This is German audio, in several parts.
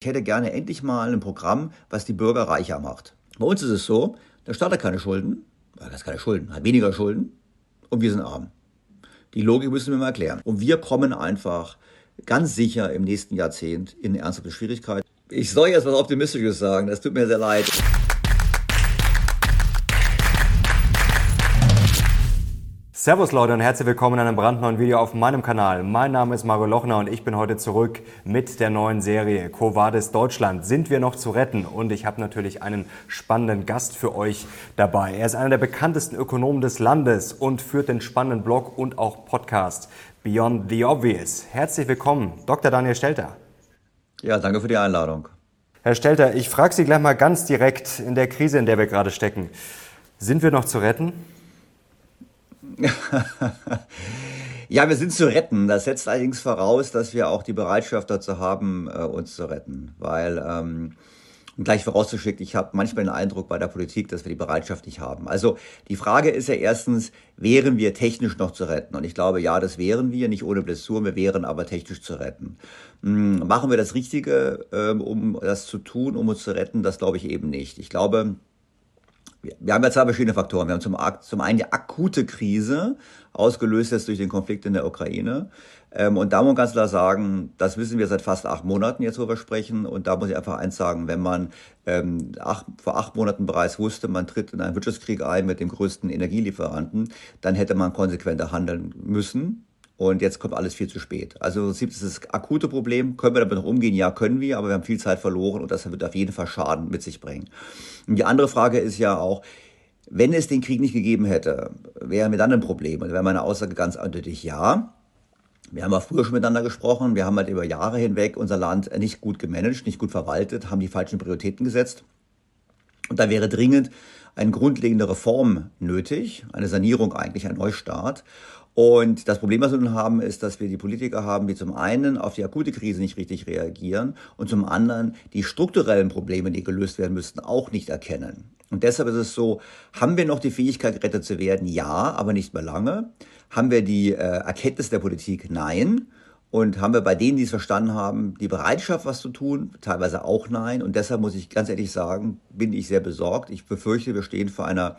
Ich hätte gerne endlich mal ein Programm, was die Bürger reicher macht. Bei uns ist es so, der Staat hat keine Schulden, hat keine Schulden, hat weniger Schulden und wir sind arm. Die Logik müssen wir mal erklären. Und wir kommen einfach ganz sicher im nächsten Jahrzehnt in ernsthafte Schwierigkeiten. Ich soll jetzt was Optimistisches sagen, das tut mir sehr leid. Servus Leute und herzlich willkommen in einem brandneuen Video auf meinem Kanal. Mein Name ist Mario Lochner und ich bin heute zurück mit der neuen Serie Covades Deutschland. Sind wir noch zu retten? Und ich habe natürlich einen spannenden Gast für euch dabei. Er ist einer der bekanntesten Ökonomen des Landes und führt den spannenden Blog und auch Podcast Beyond the Obvious. Herzlich willkommen, Dr. Daniel Stelter. Ja, danke für die Einladung. Herr Stelter, ich frage Sie gleich mal ganz direkt in der Krise, in der wir gerade stecken. Sind wir noch zu retten? ja, wir sind zu retten. Das setzt allerdings voraus, dass wir auch die Bereitschaft dazu haben, äh, uns zu retten. Weil, ähm, gleich vorauszuschicken, ich habe manchmal den Eindruck bei der Politik, dass wir die Bereitschaft nicht haben. Also die Frage ist ja erstens, wären wir technisch noch zu retten? Und ich glaube, ja, das wären wir, nicht ohne Blessur, wir wären aber technisch zu retten. Hm, machen wir das Richtige, ähm, um das zu tun, um uns zu retten? Das glaube ich eben nicht. Ich glaube, wir haben ja zwei verschiedene Faktoren. Wir haben zum, zum einen die akute Krise, ausgelöst jetzt durch den Konflikt in der Ukraine. Ähm, und da muss man ganz klar sagen, das wissen wir seit fast acht Monaten jetzt, wo wir sprechen. Und da muss ich einfach eins sagen, wenn man ähm, acht, vor acht Monaten bereits wusste, man tritt in einen Wirtschaftskrieg ein mit dem größten Energielieferanten, dann hätte man konsequenter handeln müssen. Und jetzt kommt alles viel zu spät. Also im Prinzip ist das akute Problem. Können wir damit noch umgehen? Ja, können wir, aber wir haben viel Zeit verloren und das wird auf jeden Fall Schaden mit sich bringen. Und die andere Frage ist ja auch, wenn es den Krieg nicht gegeben hätte, wären wir dann ein Problem? Und wäre meine Aussage ganz eindeutig ja. Wir haben ja früher schon miteinander gesprochen. Wir haben halt über Jahre hinweg unser Land nicht gut gemanagt, nicht gut verwaltet, haben die falschen Prioritäten gesetzt. Und da wäre dringend eine grundlegende Reform nötig, eine Sanierung eigentlich, ein Neustart. Und das Problem, was wir nun haben, ist, dass wir die Politiker haben, die zum einen auf die akute Krise nicht richtig reagieren und zum anderen die strukturellen Probleme, die gelöst werden müssten, auch nicht erkennen. Und deshalb ist es so, haben wir noch die Fähigkeit, gerettet zu werden? Ja, aber nicht mehr lange. Haben wir die äh, Erkenntnis der Politik? Nein. Und haben wir bei denen, die es verstanden haben, die Bereitschaft, was zu tun? Teilweise auch nein. Und deshalb muss ich ganz ehrlich sagen, bin ich sehr besorgt. Ich befürchte, wir stehen vor einer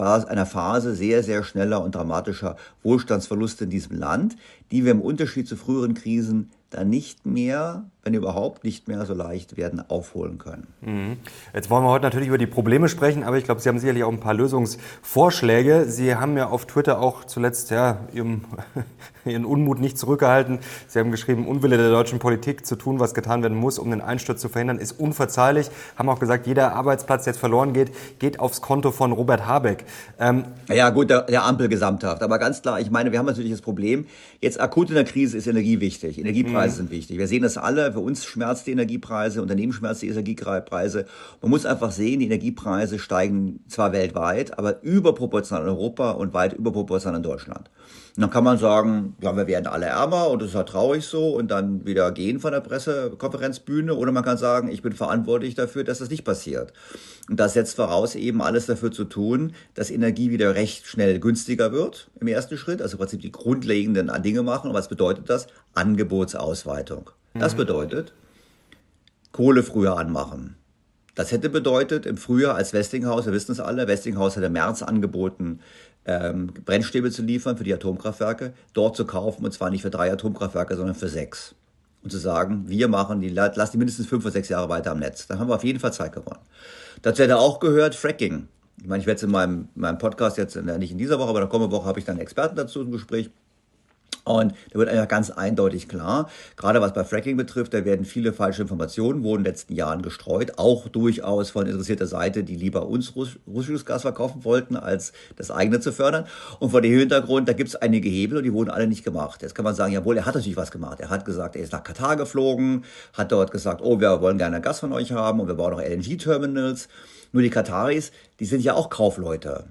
einer Phase sehr, sehr schneller und dramatischer Wohlstandsverluste in diesem Land, die wir im Unterschied zu früheren Krisen dann nicht mehr, wenn überhaupt nicht mehr so leicht werden, aufholen können. Mhm. Jetzt wollen wir heute natürlich über die Probleme sprechen, aber ich glaube, Sie haben sicherlich auch ein paar Lösungsvorschläge. Sie haben ja auf Twitter auch zuletzt ja, Ihren, Ihren Unmut nicht zurückgehalten. Sie haben geschrieben, Unwille der deutschen Politik zu tun, was getan werden muss, um den Einsturz zu verhindern, ist unverzeihlich. Haben auch gesagt, jeder Arbeitsplatz, der jetzt verloren geht, geht aufs Konto von Robert Habeck. Ähm, ja gut, der, der Ampel gesamthaft. Aber ganz klar, ich meine, wir haben natürlich das Problem, jetzt akut in der Krise ist Energie wichtig. Energiepreise Energiepreise sind wichtig. Wir sehen das alle. Für uns schmerzt die Energiepreise, Unternehmen schmerzt die Energiepreise. Man muss einfach sehen, die Energiepreise steigen zwar weltweit, aber überproportional in Europa und weit überproportional in Deutschland. Und dann kann man sagen, ja, wir werden alle ärmer und das ist ja traurig so und dann wieder gehen von der Pressekonferenzbühne. Oder man kann sagen, ich bin verantwortlich dafür, dass das nicht passiert. Und das setzt voraus, eben alles dafür zu tun, dass Energie wieder recht schnell günstiger wird im ersten Schritt. Also im Prinzip die grundlegenden Dinge machen. Und was bedeutet das? Angebotsausweitung. Das mhm. bedeutet, Kohle früher anmachen. Das hätte bedeutet, im Frühjahr als Westinghouse, wir wissen es alle, Westinghouse hat im März angeboten, ähm, Brennstäbe zu liefern für die Atomkraftwerke, dort zu kaufen, und zwar nicht für drei Atomkraftwerke, sondern für sechs. Und zu sagen, wir machen die, lass die mindestens fünf oder sechs Jahre weiter am Netz. Dann haben wir auf jeden Fall Zeit gewonnen. Dazu hätte auch gehört Fracking. Ich meine, ich werde es in meinem, meinem Podcast jetzt, in, nicht in dieser Woche, aber in der kommenden Woche habe ich dann Experten dazu im Gespräch. Und da wird einfach ganz eindeutig klar, gerade was bei Fracking betrifft, da werden viele falsche Informationen, wurden in den letzten Jahren gestreut, auch durchaus von interessierter Seite, die lieber uns russisches Gas verkaufen wollten, als das eigene zu fördern. Und vor dem Hintergrund, da gibt es einige Hebel und die wurden alle nicht gemacht. Jetzt kann man sagen, jawohl, er hat natürlich was gemacht. Er hat gesagt, er ist nach Katar geflogen, hat dort gesagt, oh, wir wollen gerne Gas von euch haben und wir bauen auch LNG-Terminals. Nur die Kataris, die sind ja auch Kaufleute.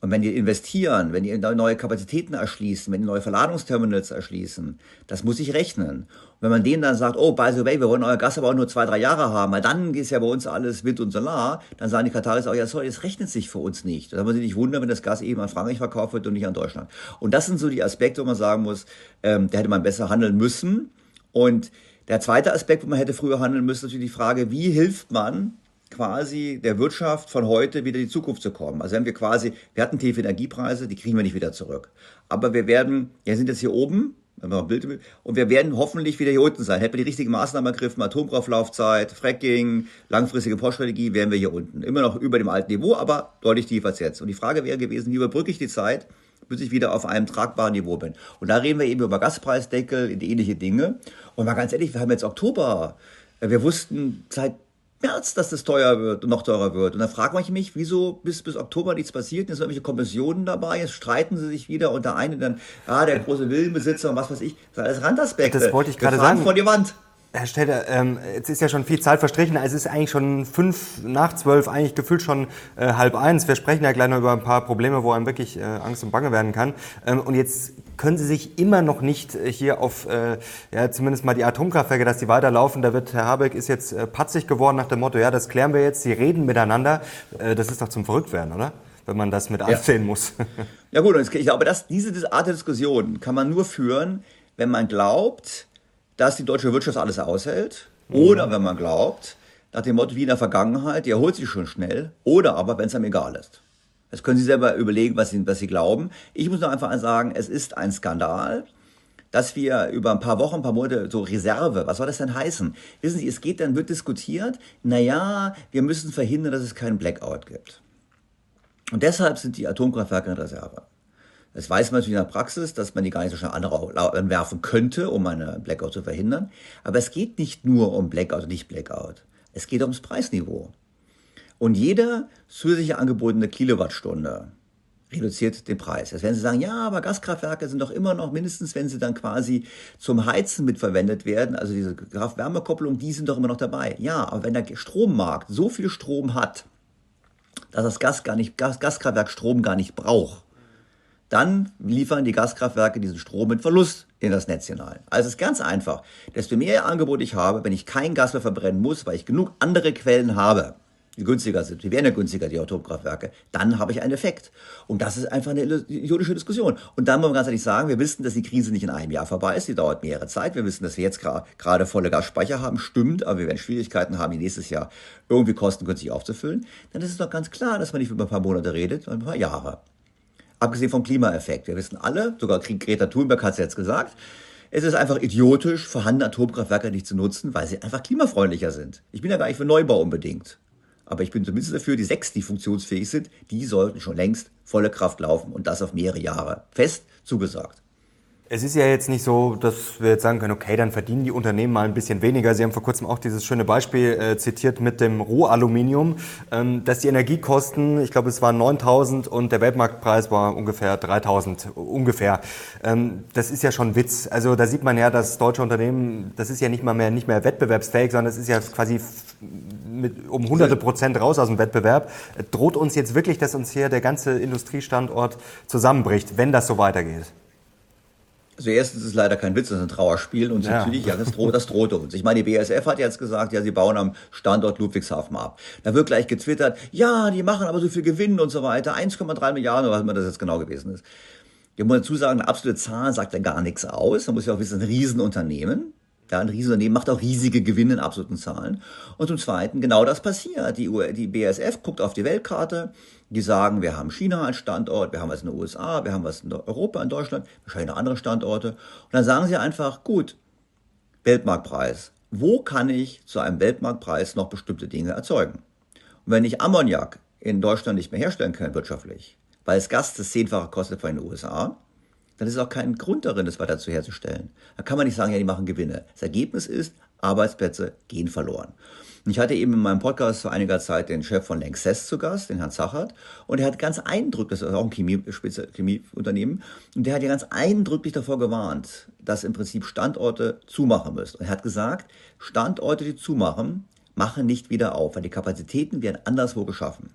Und wenn die investieren, wenn die neue Kapazitäten erschließen, wenn die neue Verladungsterminals erschließen, das muss sich rechnen. Und wenn man denen dann sagt, oh, by the way, wir wollen euer Gas aber auch nur zwei, drei Jahre haben, weil dann ist ja bei uns alles Wind und Solar, dann sagen die Kataris auch, ja, sorry, das rechnet sich für uns nicht. Da muss sich nicht wundern, wenn das Gas eben an Frankreich verkauft wird und nicht an Deutschland. Und das sind so die Aspekte, wo man sagen muss, ähm, da hätte man besser handeln müssen. Und Der zweite Aspekt, wo man hätte früher handeln müssen, ist natürlich die Frage, wie hilft man quasi der Wirtschaft von heute wieder in die Zukunft zu kommen. Also wenn wir quasi, wir hatten tiefe Energiepreise, die kriegen wir nicht wieder zurück. Aber wir werden, ja, sind jetzt hier oben, wenn man ein Bild und wir werden hoffentlich wieder hier unten sein. Hätten wir die richtigen Maßnahmen ergriffen, Atomkraftlaufzeit, Fracking, langfristige Vorstrategie, wären wir hier unten. Immer noch über dem alten Niveau, aber deutlich tiefer als jetzt. Und die Frage wäre gewesen, wie überbrücke ich die Zeit, bis ich wieder auf einem tragbaren Niveau bin. Und da reden wir eben über Gaspreisdeckel, ähnliche Dinge. Und mal ganz ehrlich, wir haben jetzt Oktober. Wir wussten seit März, dass das teuer wird und noch teurer wird. Und dann fragt man mich, wieso bis, bis Oktober nichts passiert? Jetzt sind irgendwelche Kommissionen dabei, jetzt streiten sie sich wieder und der eine dann, ah, der große Villenbesitzer und was weiß ich. Das sind alles Randaspekte. Das wollte ich gerade sagen. vor die Wand. Herr Stelter, ähm, jetzt ist ja schon viel Zeit verstrichen. Es ist eigentlich schon fünf nach zwölf, eigentlich gefühlt schon äh, halb eins. Wir sprechen ja gleich noch über ein paar Probleme, wo einem wirklich äh, Angst und Bange werden kann. Ähm, und jetzt können Sie sich immer noch nicht äh, hier auf, äh, ja, zumindest mal die Atomkraftwerke, dass die weiterlaufen. Da wird Herr Habeck ist jetzt äh, patzig geworden nach dem Motto, ja, das klären wir jetzt. Sie reden miteinander. Äh, das ist doch zum Verrücktwerden, oder? Wenn man das mit ansehen ja. muss. ja gut, ich glaube, dass diese Art der Diskussion kann man nur führen, wenn man glaubt, dass die deutsche Wirtschaft alles aushält. Oder wenn man glaubt, nach dem Motto wie in der Vergangenheit, die erholt sich schon schnell. Oder aber, wenn es einem egal ist. Das können Sie selber überlegen, was Sie, was Sie glauben. Ich muss nur einfach sagen, es ist ein Skandal, dass wir über ein paar Wochen, ein paar Monate so Reserve, was soll das denn heißen? Wissen Sie, es geht dann, wird diskutiert, naja, wir müssen verhindern, dass es keinen Blackout gibt. Und deshalb sind die Atomkraftwerke in Reserve. Das weiß man natürlich in der Praxis, dass man die gar nicht so schnell anwerfen könnte, um eine Blackout zu verhindern. Aber es geht nicht nur um Blackout und nicht Blackout. Es geht ums Preisniveau. Und jeder zusätzliche angebotene Kilowattstunde reduziert den Preis. Jetzt werden Sie sagen, ja, aber Gaskraftwerke sind doch immer noch mindestens, wenn sie dann quasi zum Heizen mitverwendet werden, also diese Kraft-Wärme-Kopplung, die sind doch immer noch dabei. Ja, aber wenn der Strommarkt so viel Strom hat, dass das Gas gar nicht, Gas, Gaskraftwerk Strom gar nicht braucht, dann liefern die Gaskraftwerke diesen Strom mit Verlust in das Netz hinein. Also es ist ganz einfach. Desto mehr Angebot ich habe, wenn ich kein Gas mehr verbrennen muss, weil ich genug andere Quellen habe, die günstiger sind, die werden ja günstiger, die Atomkraftwerke, dann habe ich einen Effekt. Und das ist einfach eine idiotische Diskussion. Und dann muss man ganz ehrlich sagen, wir wissen, dass die Krise nicht in einem Jahr vorbei ist, die dauert mehrere Zeit. Wir wissen, dass wir jetzt gerade volle Gasspeicher haben, stimmt, aber wir werden Schwierigkeiten haben, die nächstes Jahr irgendwie kostengünstig aufzufüllen. Dann ist es doch ganz klar, dass man nicht über ein paar Monate redet, sondern über ein paar Jahre. Abgesehen vom Klimaeffekt. Wir wissen alle, sogar Greta Thunberg hat es jetzt gesagt, es ist einfach idiotisch, vorhandene Atomkraftwerke nicht zu nutzen, weil sie einfach klimafreundlicher sind. Ich bin ja gar nicht für Neubau unbedingt. Aber ich bin zumindest dafür, die sechs, die funktionsfähig sind, die sollten schon längst volle Kraft laufen und das auf mehrere Jahre. Fest zugesagt. Es ist ja jetzt nicht so, dass wir jetzt sagen können, okay, dann verdienen die Unternehmen mal ein bisschen weniger. Sie haben vor kurzem auch dieses schöne Beispiel äh, zitiert mit dem Rohaluminium, ähm, dass die Energiekosten, ich glaube, es waren 9.000 und der Weltmarktpreis war ungefähr 3.000 ungefähr. Ähm, das ist ja schon Witz. Also da sieht man ja, dass deutsche Unternehmen, das ist ja nicht mal mehr nicht mehr wettbewerbsfähig, sondern es ist ja quasi mit, um hunderte Prozent raus aus dem Wettbewerb. Droht uns jetzt wirklich, dass uns hier der ganze Industriestandort zusammenbricht, wenn das so weitergeht? Also erstens ist es leider kein Witz, das ist ein Trauerspiel und ja. natürlich, ja, das, droht, das droht uns. Ich meine, die BSF hat jetzt gesagt, ja, sie bauen am Standort Ludwigshafen ab. Da wird gleich getwittert, ja, die machen aber so viel Gewinn und so weiter, 1,3 Milliarden oder was immer das jetzt genau gewesen ist. Wir müssen dazu sagen, eine absolute Zahl sagt ja gar nichts aus. Man muss ja auch wissen, ein Riesenunternehmen. Ja, ein Riesenunternehmen macht auch riesige Gewinne in absoluten Zahlen. Und zum Zweiten, genau das passiert. Die, die BSF guckt auf die Weltkarte, die sagen, wir haben China als Standort, wir haben was in den USA, wir haben was in Europa, in Deutschland, wahrscheinlich noch andere Standorte. Und dann sagen sie einfach, gut, Weltmarktpreis. Wo kann ich zu einem Weltmarktpreis noch bestimmte Dinge erzeugen? Und wenn ich Ammoniak in Deutschland nicht mehr herstellen kann wirtschaftlich, weil es Gas das Zehnfache kostet von den USA, dann ist auch kein Grund darin, das weiter zu herzustellen. Da kann man nicht sagen, ja, die machen Gewinne. Das Ergebnis ist, Arbeitsplätze gehen verloren. Und ich hatte eben in meinem Podcast vor einiger Zeit den Chef von Lanxess zu Gast, den Herrn Zachert, und er hat ganz eindrücklich, das ist auch ein Chemie, Chemieunternehmen, und der hat ja ganz eindrücklich davor gewarnt, dass im Prinzip Standorte zumachen müssen. Und er hat gesagt, Standorte, die zumachen, machen nicht wieder auf, weil die Kapazitäten werden anderswo geschaffen.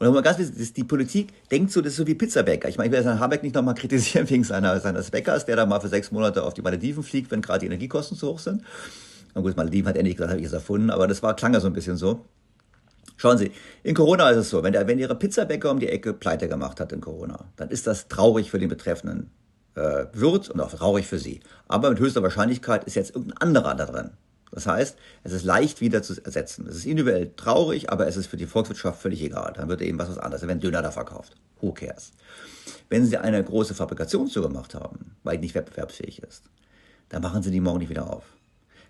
Und nochmal ganz wichtig, die Politik denkt so, das ist so wie Pizzabäcker. Ich meine, ich will Herrn Habeck nicht nochmal kritisieren wegen seiner, seines Bäckers, der da mal für sechs Monate auf die Malediven fliegt, wenn gerade die Energiekosten zu hoch sind. Na gut, Malediven hat er nicht gesagt, habe ich es erfunden, aber das war, klang ja so ein bisschen so. Schauen Sie, in Corona ist es so, wenn, der, wenn Ihre Pizzabäcker um die Ecke pleite gemacht hat in Corona, dann ist das traurig für den betreffenden äh, Wirt und auch traurig für Sie. Aber mit höchster Wahrscheinlichkeit ist jetzt irgendein anderer da drin Das heißt, es ist leicht wieder zu ersetzen. Es ist individuell traurig, aber es ist für die Volkswirtschaft völlig egal. Dann wird eben was, was anderes. Werden Döner da verkauft. Who cares? Wenn Sie eine große Fabrikation gemacht haben, weil die nicht wettbewerbsfähig ist, dann machen Sie die morgen nicht wieder auf.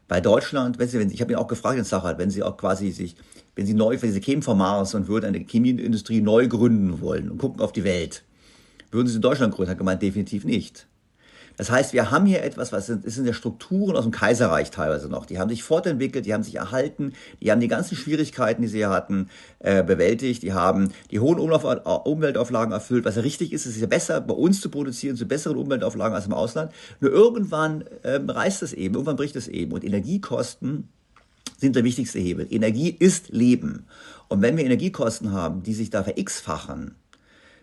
Bei Deutschland, wenn Sie, wenn ich habe ihn auch gefragt in Sache, wenn Sie auch quasi sich, wenn Sie neu, wenn Sie kämen vom Mars und würden eine Chemieindustrie neu gründen wollen und gucken auf die Welt, würden Sie in Deutschland gründen? Hat gemeint, definitiv nicht. Das heißt, wir haben hier etwas, was sind, ist in der Strukturen aus dem Kaiserreich teilweise noch. Die haben sich fortentwickelt, die haben sich erhalten, die haben die ganzen Schwierigkeiten, die sie hier hatten, äh, bewältigt. Die haben die hohen Umweltauflagen erfüllt. Was ja richtig ist, es ist ja besser, bei uns zu produzieren, zu besseren Umweltauflagen als im Ausland. Nur irgendwann ähm, reißt es eben, irgendwann bricht es eben. Und Energiekosten sind der wichtigste Hebel. Energie ist Leben. Und wenn wir Energiekosten haben, die sich da ver-x-fachen,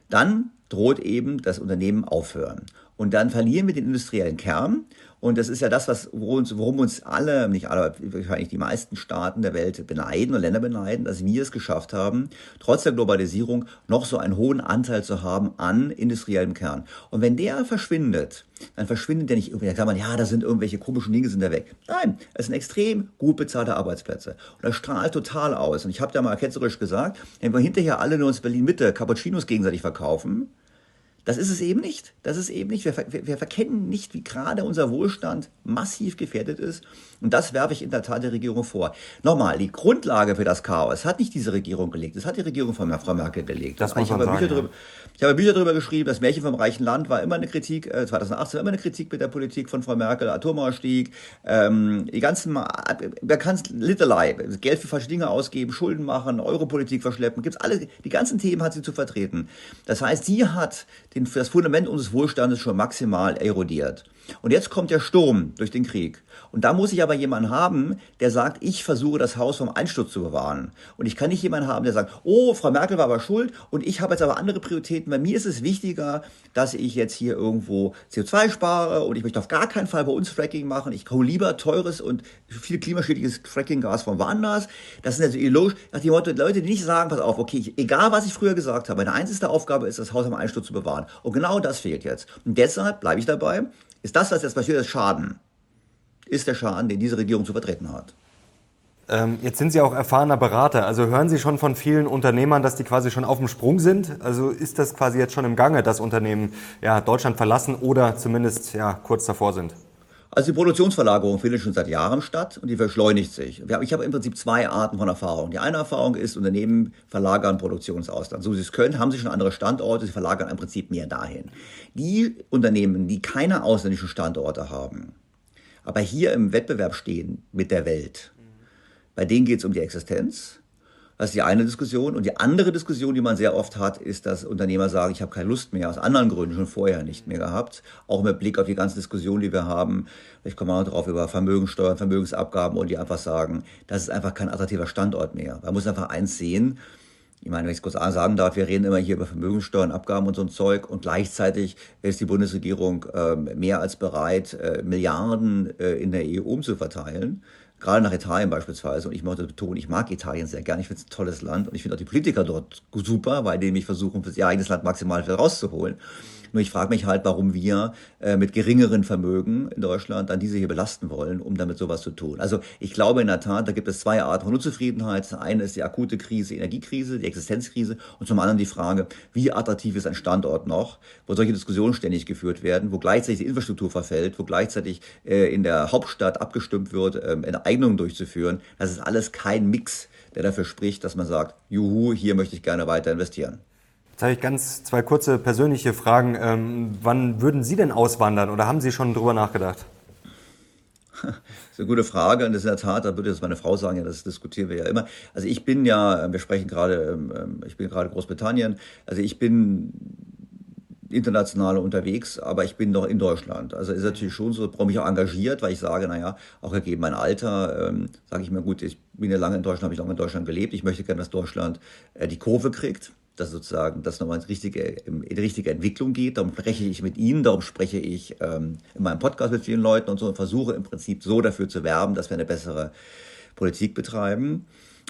dann droht eben das Unternehmen aufhören. Und dann verlieren wir den industriellen Kern. Und das ist ja das, was, worum uns alle, nicht alle, wahrscheinlich die meisten Staaten der Welt beneiden und Länder beneiden, dass wir es geschafft haben, trotz der Globalisierung noch so einen hohen Anteil zu haben an industriellem Kern. Und wenn der verschwindet, dann verschwindet der nicht irgendwie, dann kann man, ja, da sind irgendwelche komischen Dinge, sind da weg. Nein, es sind extrem gut bezahlte Arbeitsplätze. Und das strahlt total aus. Und ich habe da mal ketzerisch gesagt, wenn wir hinterher alle nur uns Berlin-Mitte Cappuccinos gegenseitig verkaufen, das ist es eben nicht. Das ist eben nicht. Wir, wir, wir, verkennen nicht, wie gerade unser Wohlstand massiv gefährdet ist. Und das werfe ich in der Tat der Regierung vor. Nochmal, die Grundlage für das Chaos hat nicht diese Regierung gelegt. Das hat die Regierung von Frau Merkel gelegt. Das muss man sagen, Bücher ja. drüber, ich habe Bücher darüber geschrieben, das Märchen vom reichen Land war immer eine Kritik, äh, 2018 war immer eine Kritik mit der Politik von Frau Merkel, Atomausstieg, ähm, die ganzen, wer kann es, Litterlei, Geld für falsche Dinge ausgeben, Schulden machen, Europolitik verschleppen, gibt's alle, die ganzen Themen hat sie zu vertreten. Das heißt, sie hat den, das Fundament unseres Wohlstandes schon maximal erodiert. Und jetzt kommt der Sturm durch den Krieg. Und da muss ich aber jemanden haben, der sagt, ich versuche das Haus vom Einsturz zu bewahren. Und ich kann nicht jemanden haben, der sagt, oh, Frau Merkel war aber schuld und ich habe jetzt aber andere Prioritäten. Bei mir ist es wichtiger, dass ich jetzt hier irgendwo CO2 spare und ich möchte auf gar keinen Fall bei uns Fracking machen. Ich hole lieber teures und viel klimaschädliches Frackinggas von woanders. Das sind also ideologisch, nach dem Motto, Leute, die nicht sagen, pass auf, okay, ich, egal was ich früher gesagt habe, meine einzige Aufgabe ist, das Haus am Einsturz zu bewahren. Und genau das fehlt jetzt. Und deshalb bleibe ich dabei, ist das, was jetzt passiert ist, Schaden. Ist der Schaden, den diese Regierung zu vertreten hat. Ähm, jetzt sind Sie auch erfahrener Berater. Also hören Sie schon von vielen Unternehmern, dass die quasi schon auf dem Sprung sind? Also ist das quasi jetzt schon im Gange, dass Unternehmen ja, Deutschland verlassen oder zumindest ja, kurz davor sind? Also die Produktionsverlagerung findet schon seit Jahren statt und die verschleunigt sich. Ich habe im Prinzip zwei Arten von Erfahrung. Die eine Erfahrung ist, Unternehmen verlagern Produktion ins Ausland. So sie es können, haben sie schon andere Standorte, sie verlagern im Prinzip mehr dahin. Die Unternehmen, die keine ausländischen Standorte haben, aber hier im Wettbewerb stehen mit der Welt, bei denen geht es um die Existenz das ist die eine Diskussion. Und die andere Diskussion, die man sehr oft hat, ist, dass Unternehmer sagen, ich habe keine Lust mehr, aus anderen Gründen schon vorher nicht mehr gehabt. Auch mit Blick auf die ganze Diskussion, die wir haben. Ich komme auch drauf über Vermögenssteuern, Vermögensabgaben und die einfach sagen, das ist einfach kein attraktiver Standort mehr. Man muss einfach eins sehen. Ich meine, wenn ich es kurz sagen darf, wir reden immer hier über Vermögenssteuern, Abgaben und so ein Zeug und gleichzeitig ist die Bundesregierung äh, mehr als bereit, äh, Milliarden äh, in der EU umzuverteilen gerade nach Italien beispielsweise, und ich möchte betonen, ich mag Italien sehr gerne, ich finde es ein tolles Land und ich finde auch die Politiker dort super, weil die nämlich versuchen, für ihr eigenes Land maximal viel rauszuholen. Nur ich frage mich halt, warum wir äh, mit geringeren Vermögen in Deutschland dann diese hier belasten wollen, um damit sowas zu tun. Also ich glaube in der Tat, da gibt es zwei Arten von Unzufriedenheit. Das eine ist die akute Krise, Energiekrise, die Existenzkrise und zum anderen die Frage, wie attraktiv ist ein Standort noch, wo solche Diskussionen ständig geführt werden, wo gleichzeitig die Infrastruktur verfällt, wo gleichzeitig äh, in der Hauptstadt abgestimmt wird, äh, Enteignungen durchzuführen. Das ist alles kein Mix, der dafür spricht, dass man sagt, juhu, hier möchte ich gerne weiter investieren. Jetzt habe ich ganz zwei kurze persönliche Fragen. Ähm, wann würden Sie denn auswandern oder haben Sie schon drüber nachgedacht? Das ist eine gute Frage und das ist in der Tat, da würde jetzt meine Frau sagen, ja, das diskutieren wir ja immer. Also ich bin ja, wir sprechen gerade, ähm, ähm, ich bin gerade Großbritannien, also ich bin international unterwegs, aber ich bin noch in Deutschland. Also ist natürlich schon so, brauche mich auch engagiert, weil ich sage, naja, auch ergeben mein Alter, ähm, sage ich mir, gut, ich bin ja lange in Deutschland, habe ich lange in Deutschland gelebt, ich möchte gerne, dass Deutschland äh, die Kurve kriegt dass sozusagen das nochmal in richtige, in die richtige Entwicklung geht. Darum spreche ich mit Ihnen, darum spreche ich ähm, in meinem Podcast mit vielen Leuten und so und versuche im Prinzip so dafür zu werben, dass wir eine bessere Politik betreiben.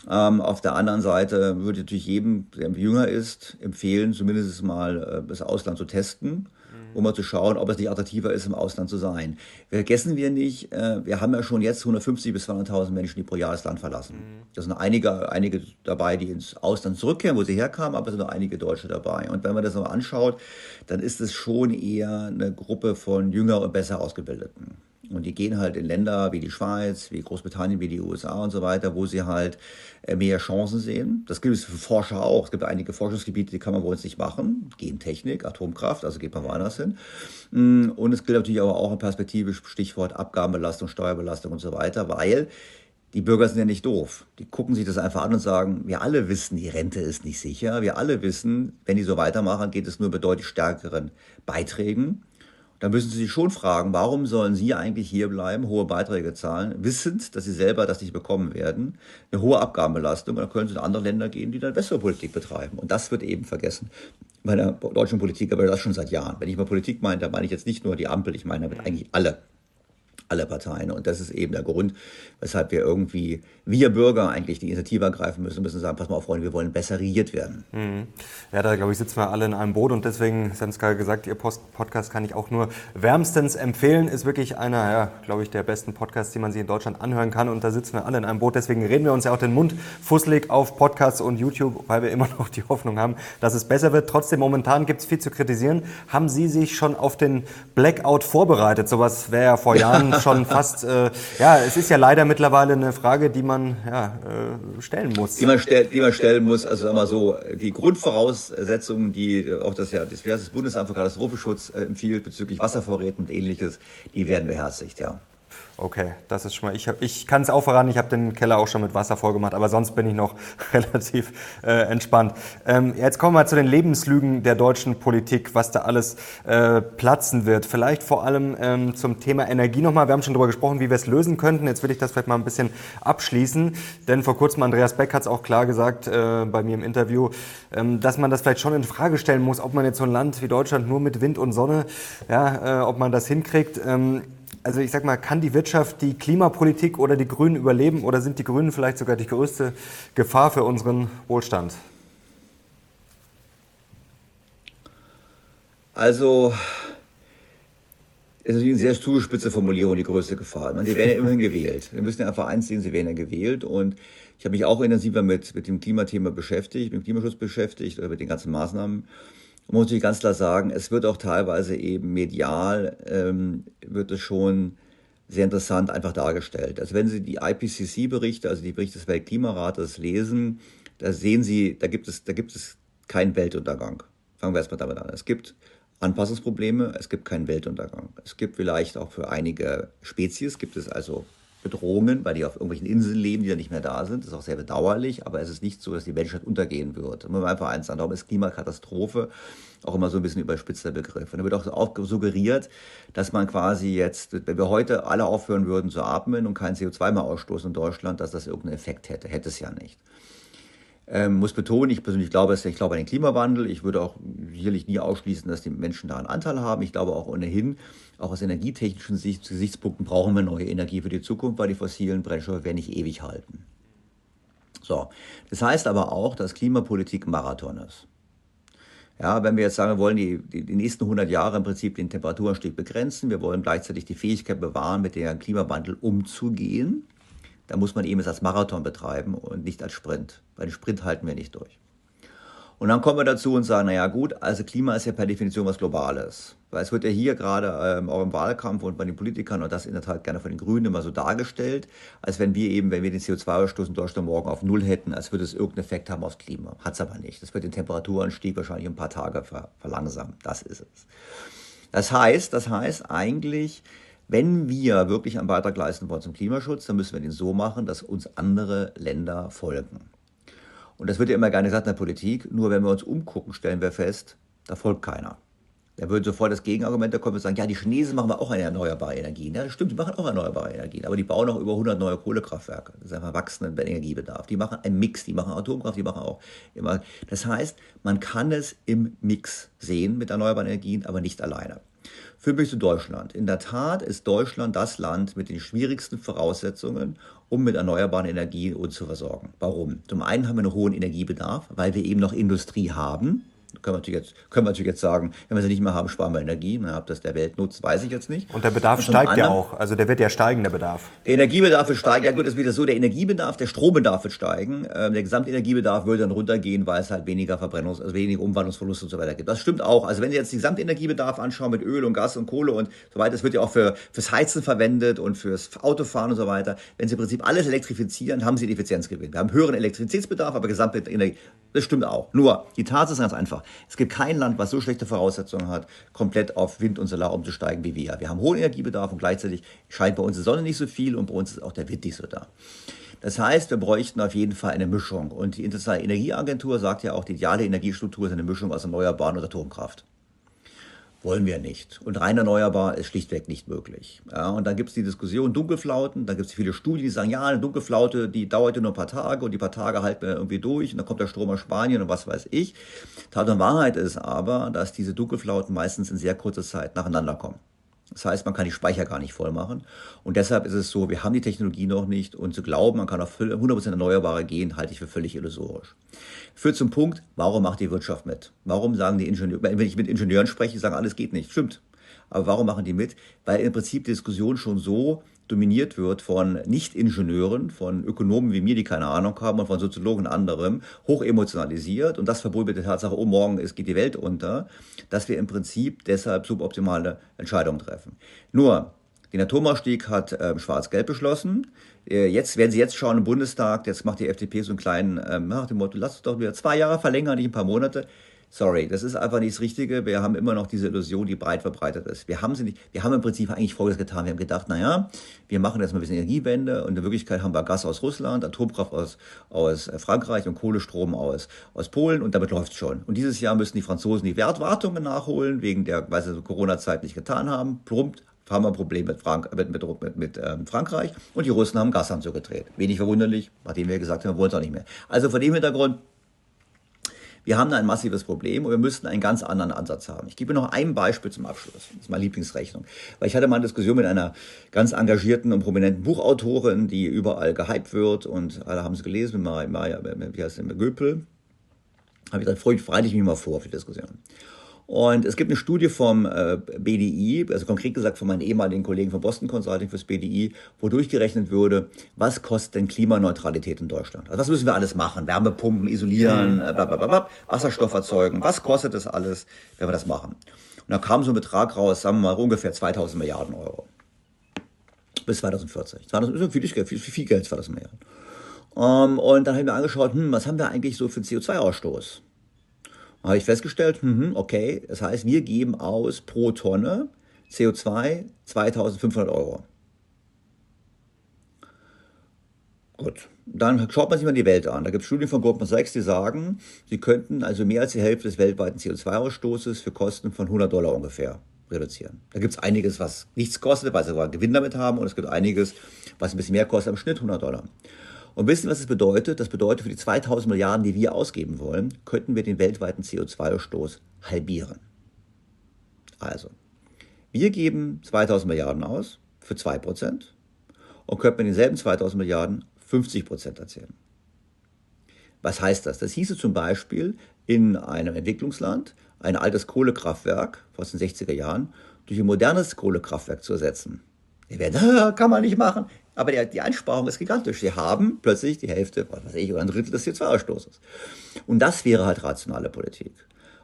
Ähm, auf der anderen Seite würde ich natürlich jedem, der jünger ist, empfehlen, zumindest mal äh, das Ausland zu testen. Um mal zu schauen, ob es nicht attraktiver ist, im Ausland zu sein. Vergessen wir nicht, äh, wir haben ja schon jetzt 150 bis 200.000 Menschen, die pro Jahr das Land verlassen. Mhm. Da sind einige, einige dabei, die ins Ausland zurückkehren, wo sie herkamen, aber es sind noch einige Deutsche dabei. Und wenn man das mal anschaut, dann ist es schon eher eine Gruppe von jünger und besser ausgebildeten. Und die gehen halt in Länder wie die Schweiz, wie Großbritannien, wie die USA und so weiter, wo sie halt äh, mehr Chancen sehen. Das gibt es für Forscher auch. Es gibt einige Forschungsgebiete, die kann man bei uns nicht machen. Gentechnik, Atomkraft, also geht man woanders hin. Mm, und es gilt natürlich aber auch in Perspektive, Stichwort Abgabenbelastung, Steuerbelastung und so weiter, weil die Bürger sind ja nicht doof. Die gucken sich das einfach an und sagen, wir alle wissen, die Rente ist nicht sicher. Wir alle wissen, wenn die so weitermachen, geht es nur mit deutlich stärkeren Beiträgen dann müssen Sie sich schon fragen, warum sollen Sie eigentlich hier bleiben, hohe Beiträge zahlen, wissend, dass Sie selber das nicht bekommen werden, eine hohe Abgabenbelastung, und dann können Sie in andere Länder gehen, die dann bessere Politik betreiben. Und das wird eben vergessen bei der deutschen Politik, aber das schon seit Jahren. Wenn ich mal Politik meine, da meine ich jetzt nicht nur die Ampel, ich meine damit eigentlich alle alle Parteien. Und das ist eben der Grund, weshalb wir irgendwie, wir Bürger eigentlich die Initiative ergreifen müssen, müssen sagen, pass mal auf, Freunde, wir wollen besser regiert werden. Mhm. Ja, da glaube ich, sitzen wir alle in einem Boot und deswegen, Sie haben es gerade gesagt, Ihr Post Podcast kann ich auch nur wärmstens empfehlen. Ist wirklich einer, ja, glaube ich, der besten Podcasts, die man sich in Deutschland anhören kann. Und da sitzen wir alle in einem Boot. Deswegen reden wir uns ja auch den Mund fusselig auf Podcasts und YouTube, weil wir immer noch die Hoffnung haben, dass es besser wird. Trotzdem, momentan gibt es viel zu kritisieren. Haben Sie sich schon auf den Blackout vorbereitet? Sowas wäre ja vor Jahren schon fast, äh, ja, es ist ja leider mittlerweile eine Frage, die man ja, äh, stellen muss. Die man, stell, die man stellen muss, also sagen wir so, die Grundvoraussetzungen, die auch das, ja, das, das Bundesamt für Katastrophenschutz äh, empfiehlt bezüglich Wasservorräten und ähnliches, die werden beherzigt, ja. Okay, das ist schon mal. Ich, ich kann es auch voran, ich habe den Keller auch schon mit Wasser vollgemacht, aber sonst bin ich noch relativ äh, entspannt. Ähm, jetzt kommen wir zu den Lebenslügen der deutschen Politik, was da alles äh, platzen wird. Vielleicht vor allem ähm, zum Thema Energie nochmal. Wir haben schon darüber gesprochen, wie wir es lösen könnten. Jetzt will ich das vielleicht mal ein bisschen abschließen, denn vor kurzem Andreas Beck hat es auch klar gesagt äh, bei mir im Interview, ähm, dass man das vielleicht schon in Frage stellen muss, ob man jetzt so ein Land wie Deutschland nur mit Wind und Sonne, ja, äh, ob man das hinkriegt. Also ich sag mal, kann die Wirtschaft die Klimapolitik oder die Grünen überleben oder sind die Grünen vielleicht sogar die größte Gefahr für unseren Wohlstand? Also, es ist eine sehr zugespitze Formulierung, die größte Gefahr. Meine, die werden ja immerhin gewählt. Wir müssen ja einfach eins sehen, sie werden ja gewählt. Und ich habe mich auch intensiver mit, mit dem Klimathema beschäftigt, mit dem Klimaschutz beschäftigt oder mit den ganzen Maßnahmen muss ich ganz klar sagen, es wird auch teilweise eben medial, ähm, wird es schon sehr interessant einfach dargestellt. Also wenn Sie die IPCC-Berichte, also die Berichte des Weltklimarates lesen, da sehen Sie, da gibt es, da gibt es keinen Weltuntergang. Fangen wir erstmal damit an. Es gibt Anpassungsprobleme, es gibt keinen Weltuntergang. Es gibt vielleicht auch für einige Spezies, gibt es also Bedrohungen, weil die auf irgendwelchen Inseln leben, die dann nicht mehr da sind. Das ist auch sehr bedauerlich, aber es ist nicht so, dass die Menschheit untergehen wird. Da muss man einfach eins sagen, darum ist Klimakatastrophe auch immer so ein bisschen überspitzter Begriff. Und da wird auch, auch suggeriert, dass man quasi jetzt, wenn wir heute alle aufhören würden zu atmen und kein CO2 mehr ausstoßen in Deutschland, dass das irgendeinen Effekt hätte. Hätte es ja nicht. Ähm, muss betonen, ich persönlich glaube, ich glaube an den Klimawandel. Ich würde auch sicherlich nie ausschließen, dass die Menschen daran Anteil haben. Ich glaube auch ohnehin, auch aus energietechnischen Gesichtspunkten brauchen wir neue Energie für die Zukunft, weil die fossilen Brennstoffe werden nicht ewig halten. So. Das heißt aber auch, dass Klimapolitik Marathon ist. Ja, wenn wir jetzt sagen, wir wollen die, die, die nächsten 100 Jahre im Prinzip den Temperaturanstieg begrenzen, wir wollen gleichzeitig die Fähigkeit bewahren, mit dem Klimawandel umzugehen, dann muss man eben es als Marathon betreiben und nicht als Sprint. Weil den Sprint halten wir nicht durch. Und dann kommen wir dazu und sagen, naja gut, also Klima ist ja per Definition was Globales. Weil es wird ja hier gerade ähm, auch im Wahlkampf und bei den Politikern und das in der Tat gerne von den Grünen immer so dargestellt, als wenn wir eben, wenn wir den CO2-Ausstoß in Deutschland morgen auf Null hätten, als würde es irgendeinen Effekt haben aufs Klima. Hat es aber nicht. Das wird den Temperaturanstieg wahrscheinlich ein paar Tage ver verlangsamen. Das ist es. Das heißt, das heißt eigentlich, wenn wir wirklich einen Beitrag leisten wollen zum Klimaschutz, dann müssen wir den so machen, dass uns andere Länder folgen. Und das wird ja immer gerne gesagt in der Politik, nur wenn wir uns umgucken, stellen wir fest, da folgt keiner. Da würden sofort das Gegenargument kommen und sagen, ja, die Chinesen machen auch eine erneuerbare Energien. Ja, das stimmt, die machen auch erneuerbare Energien, aber die bauen auch über 100 neue Kohlekraftwerke. Das ist einfach wachsender Energiebedarf. Die machen einen Mix, die machen Atomkraft, die machen auch immer. Das heißt, man kann es im Mix sehen mit erneuerbaren Energien, aber nicht alleine. Führt mich zu Deutschland. In der Tat ist Deutschland das Land mit den schwierigsten Voraussetzungen, um mit erneuerbaren Energien uns zu versorgen. Warum? Zum einen haben wir einen hohen Energiebedarf, weil wir eben noch Industrie haben, Können wir natürlich jetzt, können wir natürlich jetzt sagen, wenn wir sie nicht mehr haben, sparen wir Energie. Na, ob das der Welt nutzt, weiß ich jetzt nicht. Und der Bedarf und steigt anderen, ja auch. Also der wird ja steigen, der Bedarf. Der Energiebedarf wird steigen. Ja gut, das ist wieder so. Der Energiebedarf, der Strombedarf wird steigen. Ähm, der Gesamtenergiebedarf würde dann runtergehen, weil es halt weniger Verbrennungs-, also weniger Umwandlungsverluste und so weiter gibt. Das stimmt auch. Also wenn Sie jetzt den Gesamtenergiebedarf anschauen mit Öl und Gas und Kohle und so weiter, das wird ja auch für, fürs Heizen verwendet und fürs Autofahren und so weiter. Wenn Sie im Prinzip alles elektrifizieren, haben Sie einen Effizienzgewinn. Wir haben höheren Elektrizitätsbedarf, aber Gesamtenergie, das stimmt auch. Nur, die Tatsache ist ganz einfach. Es gibt kein Land, was so schlechte Voraussetzungen hat, komplett auf Wind und Solar umzusteigen wie wir. Wir haben hohen Energiebedarf und gleichzeitig scheint bei uns die Sonne nicht so viel und bei uns ist auch der Wind nicht so da. Das heißt, wir bräuchten auf jeden Fall eine Mischung. Und die Internationale Energieagentur sagt ja auch, die ideale Energiestruktur ist eine Mischung aus Erneuerbaren und Atomkraft wollen wir nicht. Und rein erneuerbar ist schlichtweg nicht möglich. Ja, und dann gibt es die Diskussion Dunkelflauten, dann gibt es viele Studien, die sagen, ja, eine Dunkelflaute, die dauert nur ein paar Tage und die paar Tage halten wir irgendwie durch und dann kommt der Strom aus Spanien und was weiß ich. Tat und Wahrheit ist aber, dass diese Dunkelflauten meistens in sehr kurzer Zeit nacheinander kommen. Das heißt, man kann die Speicher gar nicht voll machen. Und deshalb ist es so, wir haben die Technologie noch nicht. Und zu glauben, man kann auf 100% Erneuerbare gehen, halte ich für völlig illusorisch. Führt zum Punkt, warum macht die Wirtschaft mit? Warum sagen die Ingenieure, wenn ich mit Ingenieuren spreche, sagen, alles geht nicht. Stimmt. Aber warum machen die mit? Weil im Prinzip die Diskussion schon so dominiert wird von Nicht-Ingenieuren, von Ökonomen wie mir, die keine Ahnung haben, und von Soziologen und anderem, hoch emotionalisiert und das verbunden mit der Tatsache, oh, morgen ist, geht die Welt unter, dass wir im Prinzip deshalb suboptimale Entscheidungen treffen. Nur, den Atomausstieg hat äh, Schwarz-Gelb beschlossen. Äh, jetzt werden Sie jetzt schauen im Bundestag, jetzt macht die FDP so einen kleinen, äh, nach dem Motto, lass es doch wieder zwei Jahre verlängern, nicht ein paar Monate. Sorry, das ist einfach nicht das Richtige. Wir haben immer noch diese Illusion, die breit verbreitet ist. Wir haben sie nicht, wir haben im Prinzip eigentlich Folgendes getan. Wir haben gedacht, naja, wir machen jetzt mal ein bisschen Energiewende und in Wirklichkeit haben wir Gas aus Russland, Atomkraft aus, aus Frankreich und Kohlestrom aus, aus Polen und damit läuft's schon. Und dieses Jahr müssen die Franzosen die Wertwartungen nachholen, wegen der, weil sie so Corona-Zeit nicht getan haben. Plumpt haben wir ein Problem mit, Frank mit, mit, mit, ähm, Frankreich und die Russen haben Gas zugedreht. Wenig verwunderlich, nachdem wir gesagt haben, wir wollen es auch nicht mehr. Also vor dem Hintergrund wir haben da ein massives Problem und wir müssten einen ganz anderen Ansatz haben. Ich gebe noch ein Beispiel zum Abschluss. Das ist meine Lieblingsrechnung. Weil ich hatte mal eine Diskussion mit einer ganz engagierten und prominenten Buchautorin, die überall gehypt wird und alle haben es gelesen, mit Maja, wie heißt mit Göpel. Habe ich gesagt, freue ich mich mal vor für die Diskussion. Und es gibt eine Studie vom äh, BDI, also konkret gesagt von meinen ehemaligen Kollegen von Boston Consulting fürs BDI, wo durchgerechnet würde, was kostet denn Klimaneutralität in Deutschland? Also was müssen wir alles machen? Wärmepumpen, isolieren, mhm. äh, blablabla, Wasserstoff erzeugen. Was kostet das alles, wenn wir das machen? Und da kam so ein Betrag raus, sagen wir mal ungefähr 2000 Milliarden Euro. Bis 2040. 2000 ist viel, viel, viel, viel Geld, 2000 Milliarden. Um, ähm, und dann haben wir angeschaut, hm, was haben wir eigentlich so für CO2-Ausstoß? Habe ich festgestellt, mhm, okay, das heißt, wir geben aus pro Tonne CO2 2500 Euro. Gut, dann schaut man sich mal die Welt an. Da gibt es Studien von Goldman Sachs, die sagen, sie könnten also mehr als die Hälfte des weltweiten CO2-Ausstoßes für Kosten von 100 Dollar ungefähr reduzieren. Da gibt es einiges, was nichts kostet, weil sie sogar Gewinn damit haben und es gibt einiges, was ein bisschen mehr kostet, im Schnitt 100 Dollar. Und wissen, was das bedeutet? Das bedeutet, für die 2000 Milliarden, die wir ausgeben wollen, könnten wir den weltweiten CO2-Ausstoß halbieren. Also, wir geben 2000 Milliarden aus für 2% und könnten mit denselben 2000 Milliarden 50% erzielen. Was heißt das? Das hieße zum Beispiel in einem Entwicklungsland ein altes Kohlekraftwerk aus den 60er Jahren durch ein modernes Kohlekraftwerk zu ersetzen. Die werden, kann man nicht machen. Aber die, Einsparung ist gigantisch. Sie haben plötzlich die Hälfte, was weiß ich, oder ein Drittel des CO2-Ausstoßes. Und das wäre halt rationale Politik.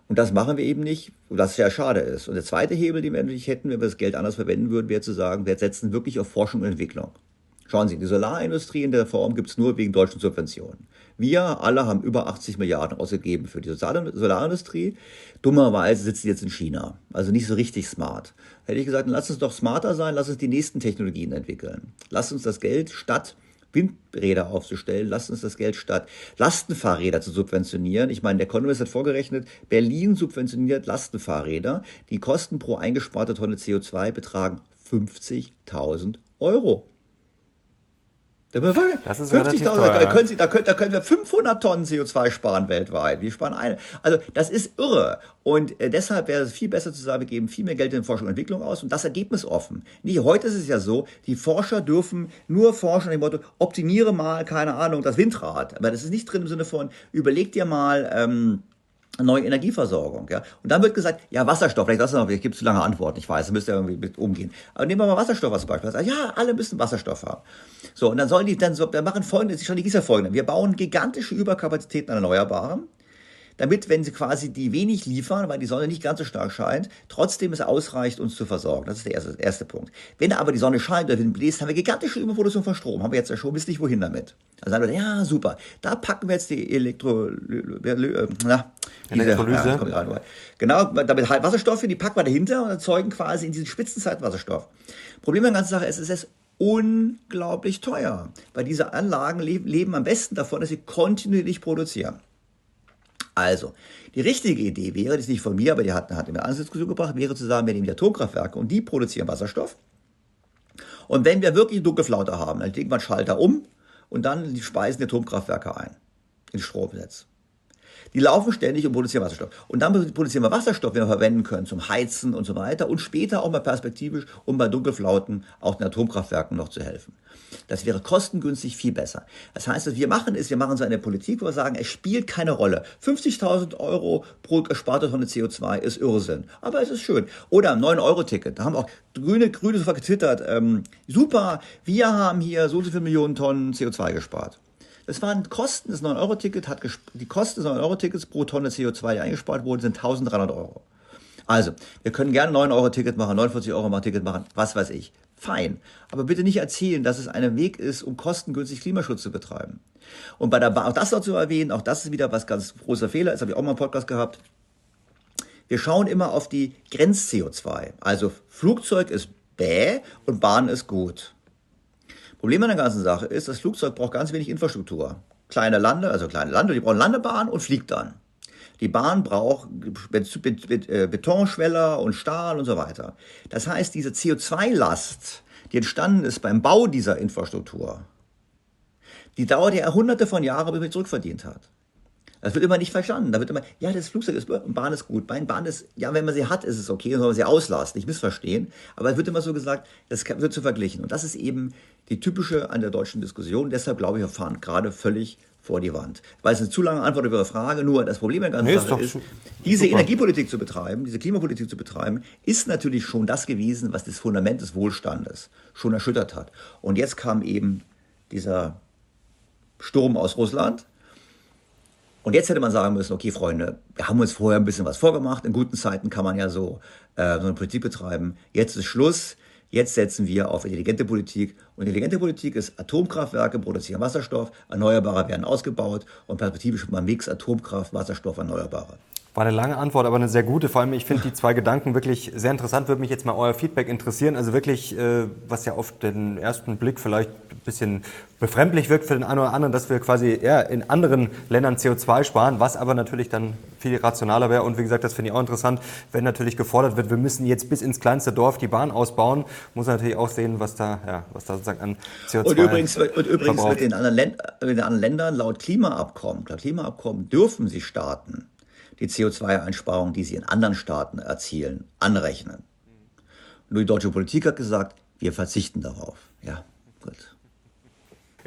Und das machen wir eben nicht, was ja schade ist. Und der zweite Hebel, den wir natürlich hätten, wenn wir das Geld anders verwenden würden, wäre zu sagen, wir setzen wirklich auf Forschung und Entwicklung. Schauen Sie, die Solarindustrie in der Form gibt es nur wegen deutschen Subventionen. Wir alle haben über 80 Milliarden ausgegeben für die Solarindustrie. Dummerweise sitzen sie jetzt in China. Also nicht so richtig smart. Hätte ich gesagt, lass uns doch smarter sein, lass uns die nächsten Technologien entwickeln. Lass uns das Geld statt Windräder aufzustellen, lass uns das Geld statt Lastenfahrräder zu subventionieren. Ich meine, der Economist hat vorgerechnet, Berlin subventioniert Lastenfahrräder. Die Kosten pro eingesparte Tonne CO2 betragen 50.000 Euro. Das ist 50.000, da, können Sie, da, können, da können wir 500 Tonnen CO2 sparen weltweit. Wir sparen eine. Also das ist irre. Und äh, deshalb wäre es viel besser zu sagen, wir geben viel mehr Geld in Forschung und Entwicklung aus und das Ergebnis offen. Nee, heute ist es ja so, die Forscher dürfen nur forschen dem Motto, optimiere mal, keine Ahnung, das Windrad. Aber das ist nicht drin im Sinne von, überleg dir mal, ähm, neue Energieversorgung. Ja? Und dann wird gesagt, ja, Wasserstoff, vielleicht das noch, ich gebe zu lange Antworten, ich weiß, da müsst ihr irgendwie mit umgehen. Aber nehmen wir mal Wasserstoff als Beispiel. Ja, alle müssen Wasserstoff haben. So, und dann sollen die dann so, wir machen folgendes, die Strategie ist ja folgende. Wir bauen gigantische Überkapazitäten an Erneuerbaren damit, wenn sie quasi die wenig liefern, weil die Sonne nicht ganz so stark scheint, trotzdem es ausreicht, uns zu versorgen. Das ist der erste, erste Punkt. Wenn aber die Sonne scheint oder Wind bläst, haben wir gigantische Überproduktion von Strom. Haben wir jetzt ja schon, wisst nicht wohin damit. Dann sagen wir, ja, super, da packen wir jetzt die Elektro, na, diese, Elektrolyse. Ja, genau, damit halt Wasserstoffe, die packen wir dahinter und erzeugen quasi in diesen Spitzenzeit Wasserstoff. Problem an der ganzen Sache ist, es ist unglaublich teuer, weil diese Anlagen leben am besten davon, dass sie kontinuierlich produzieren. Also, die richtige Idee wäre, die ist nicht von mir, aber die hat, hat in der Diskussion gebracht, wäre zu sagen, wir nehmen die Atomkraftwerke und die produzieren Wasserstoff. Und wenn wir wirklich Dunkelflaute haben, dann legen wir einen Schalter um und dann speisen die Atomkraftwerke ein ins Stromnetz. Die laufen ständig und produzieren Wasserstoff. Und dann produzieren wir Wasserstoff, den wir verwenden können zum Heizen und so weiter und später auch mal perspektivisch, um bei Dunkelflauten auch den Atomkraftwerken noch zu helfen. Das wäre kostengünstig viel besser. Das heißt, was wir machen ist, wir machen so eine Politik, wo wir sagen, es spielt keine Rolle. 50.000 Euro pro gesparte Tonne CO2 ist Irrsinn. Aber es ist schön. Oder ein 9-Euro-Ticket. Da haben auch Grüne, Grüne so getwittert, ähm, super, wir haben hier so viele Millionen Tonnen CO2 gespart. Das waren Kosten des 9-Euro-Tickets, hat die Kosten des 9-Euro-Tickets pro Tonne CO2, die eingespart wurden, sind 1300 Euro. Also, wir können gerne 9-Euro-Ticket machen, 49 Euro mal Ticket machen, was weiß ich. Fein. Aber bitte nicht erzählen, dass es ein Weg ist, um kostengünstig Klimaschutz zu betreiben. Und bei der Bahn, auch das noch zu erwähnen, auch das ist wieder was ganz großer Fehler, das habe ich auch mal im Podcast gehabt. Wir schauen immer auf die Grenz-CO2. Also Flugzeug ist bäh und Bahn ist gut. Problem an der ganzen Sache ist, das Flugzeug braucht ganz wenig Infrastruktur. Kleine Lande, also kleine Lande, die brauchen Landebahn und fliegt dann. Die Bahn braucht äh, Betonschweller und Stahl und so weiter. Das heißt, diese CO2-Last, die entstanden ist beim Bau dieser Infrastruktur, die dauert ja hunderte von Jahren, bis man zurückverdient hat. Das wird immer nicht verstanden. Da wird immer, ja, das Flugzeug ist gut, Bahn ist gut. Bahn ist, ja, wenn man sie hat, ist es okay, soll man sie auslassen, nicht missverstehen. Aber es wird immer so gesagt, das wird zu verglichen. Und das ist eben die typische an der deutschen Diskussion. Deshalb glaube ich, wir fahren gerade völlig vor die Wand. Weil es eine zu lange Antwort über Ihre Frage, nur das Problem der ganzen nee, Sache ist, ist diese super. Energiepolitik zu betreiben, diese Klimapolitik zu betreiben, ist natürlich schon das gewesen, was das Fundament des Wohlstandes schon erschüttert hat. Und jetzt kam eben dieser Sturm aus Russland, und jetzt hätte man sagen müssen, okay, Freunde, wir haben uns vorher ein bisschen was vorgemacht. In guten Zeiten kann man ja so, äh, so eine Politik betreiben. Jetzt ist Schluss. Jetzt setzen wir auf intelligente Politik. Und intelligente Politik ist Atomkraftwerke produzieren Wasserstoff, Erneuerbare werden ausgebaut und perspektivisch mal Mix Atomkraft, Wasserstoff, Erneuerbare. War eine lange Antwort, aber eine sehr gute. Vor allem, ich finde die zwei Gedanken wirklich sehr interessant. Würde mich jetzt mal euer Feedback interessieren. Also wirklich, äh, was ja auf den ersten Blick vielleicht ein bisschen befremdlich wirkt für den einen oder anderen, dass wir quasi ja, in anderen Ländern CO2 sparen, was aber natürlich dann viel rationaler wäre. Und wie gesagt, das finde ich auch interessant, wenn natürlich gefordert wird, wir müssen jetzt bis ins kleinste Dorf die Bahn ausbauen, muss man natürlich auch sehen, was da, ja, was da sozusagen an CO2 Und übrigens, und übrigens wird in anderen, Länd in anderen Ländern laut Klimaabkommen, laut Klimaabkommen dürfen sie starten die CO2-Einsparungen, die sie in anderen Staaten erzielen, anrechnen. Nur die deutsche Politik hat gesagt, wir verzichten darauf. Ja.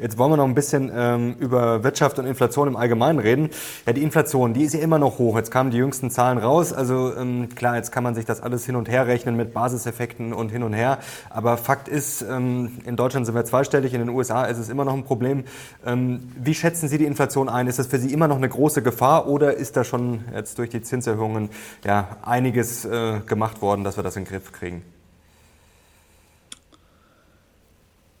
Jetzt wollen wir noch ein bisschen ähm, über Wirtschaft und Inflation im Allgemeinen reden. Ja, die Inflation, die ist ja immer noch hoch. Jetzt kamen die jüngsten Zahlen raus. Also ähm, klar, jetzt kann man sich das alles hin und her rechnen mit Basiseffekten und hin und her. Aber Fakt ist, ähm, in Deutschland sind wir zweistellig, in den USA ist es immer noch ein Problem. Ähm, wie schätzen Sie die Inflation ein? Ist das für Sie immer noch eine große Gefahr oder ist da schon jetzt durch die Zinserhöhungen ja einiges äh, gemacht worden, dass wir das in den Griff kriegen?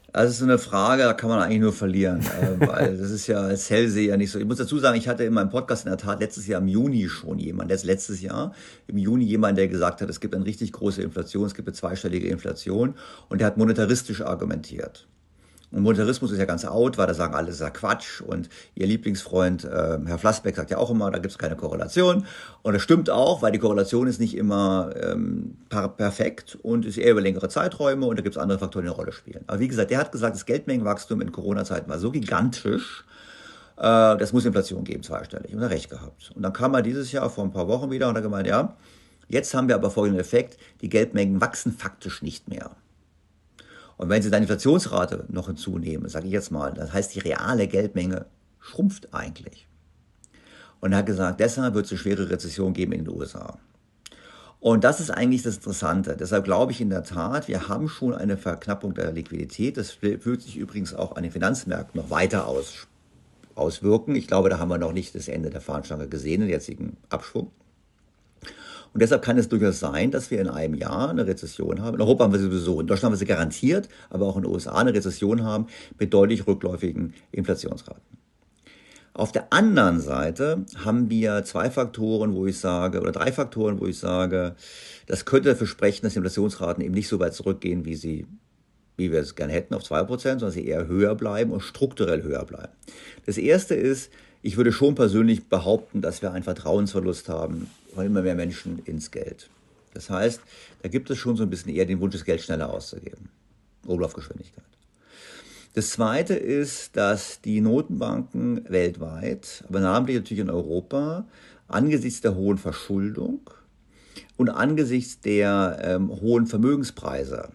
Also das ist so eine Frage, da kann man eigentlich nur verlieren, äh, weil das ist ja als Hellseher nicht so. Ich muss dazu sagen, ich hatte in meinem Podcast in der Tat letztes Jahr im Juni schon jemand, das letztes Jahr im Juni jemand, der gesagt hat, es gibt eine richtig große Inflation, es gibt eine zweistellige Inflation und der hat monetaristisch argumentiert. Und Monetarismus ist ja ganz out, weil da sagen alle, das ist ja Quatsch. Und ihr Lieblingsfreund äh, Herr Flassbeck sagt ja auch immer, da gibt es keine Korrelation. Und das stimmt auch, weil die Korrelation ist nicht immer ähm, per perfekt und ist eher über längere Zeiträume und da gibt es andere Faktoren, die eine Rolle spielen. Aber wie gesagt, der hat gesagt, das Geldmengenwachstum in Corona-Zeiten war so gigantisch, äh, das muss Inflation geben, zweistellig. Und er recht gehabt. Und dann kam er dieses Jahr vor ein paar Wochen wieder und hat gemeint, ja, jetzt haben wir aber folgenden Effekt, die Geldmengen wachsen faktisch nicht mehr. Und wenn Sie dann Inflationsrate noch hinzunehmen, sage ich jetzt mal, das heißt, die reale Geldmenge schrumpft eigentlich. Und er hat gesagt, deshalb wird es eine schwere Rezession geben in den USA. Und das ist eigentlich das Interessante. Deshalb glaube ich in der Tat, wir haben schon eine Verknappung der Liquidität. Das wird sich übrigens auch an den Finanzmärkten noch weiter aus, auswirken. Ich glaube, da haben wir noch nicht das Ende der Fahnenstange gesehen, den jetzigen Abschwung. Und deshalb kann es durchaus sein, dass wir in einem Jahr eine Rezession haben. In Europa haben wir sie sowieso, in Deutschland haben wir sie garantiert, aber auch in den USA eine Rezession haben mit deutlich rückläufigen Inflationsraten. Auf der anderen Seite haben wir zwei Faktoren, wo ich sage, oder drei Faktoren, wo ich sage, das könnte dafür sprechen, dass die Inflationsraten eben nicht so weit zurückgehen, wie sie wie wir es gerne hätten, auf 2%, sondern sie eher höher bleiben und strukturell höher bleiben. Das erste ist, ich würde schon persönlich behaupten, dass wir einen Vertrauensverlust haben von immer mehr Menschen ins Geld. Das heißt, da gibt es schon so ein bisschen eher den Wunsch, das Geld schneller auszugeben. Oberlaufgeschwindigkeit. Das zweite ist, dass die Notenbanken weltweit, aber namentlich natürlich in Europa, angesichts der hohen Verschuldung und angesichts der ähm, hohen Vermögenspreise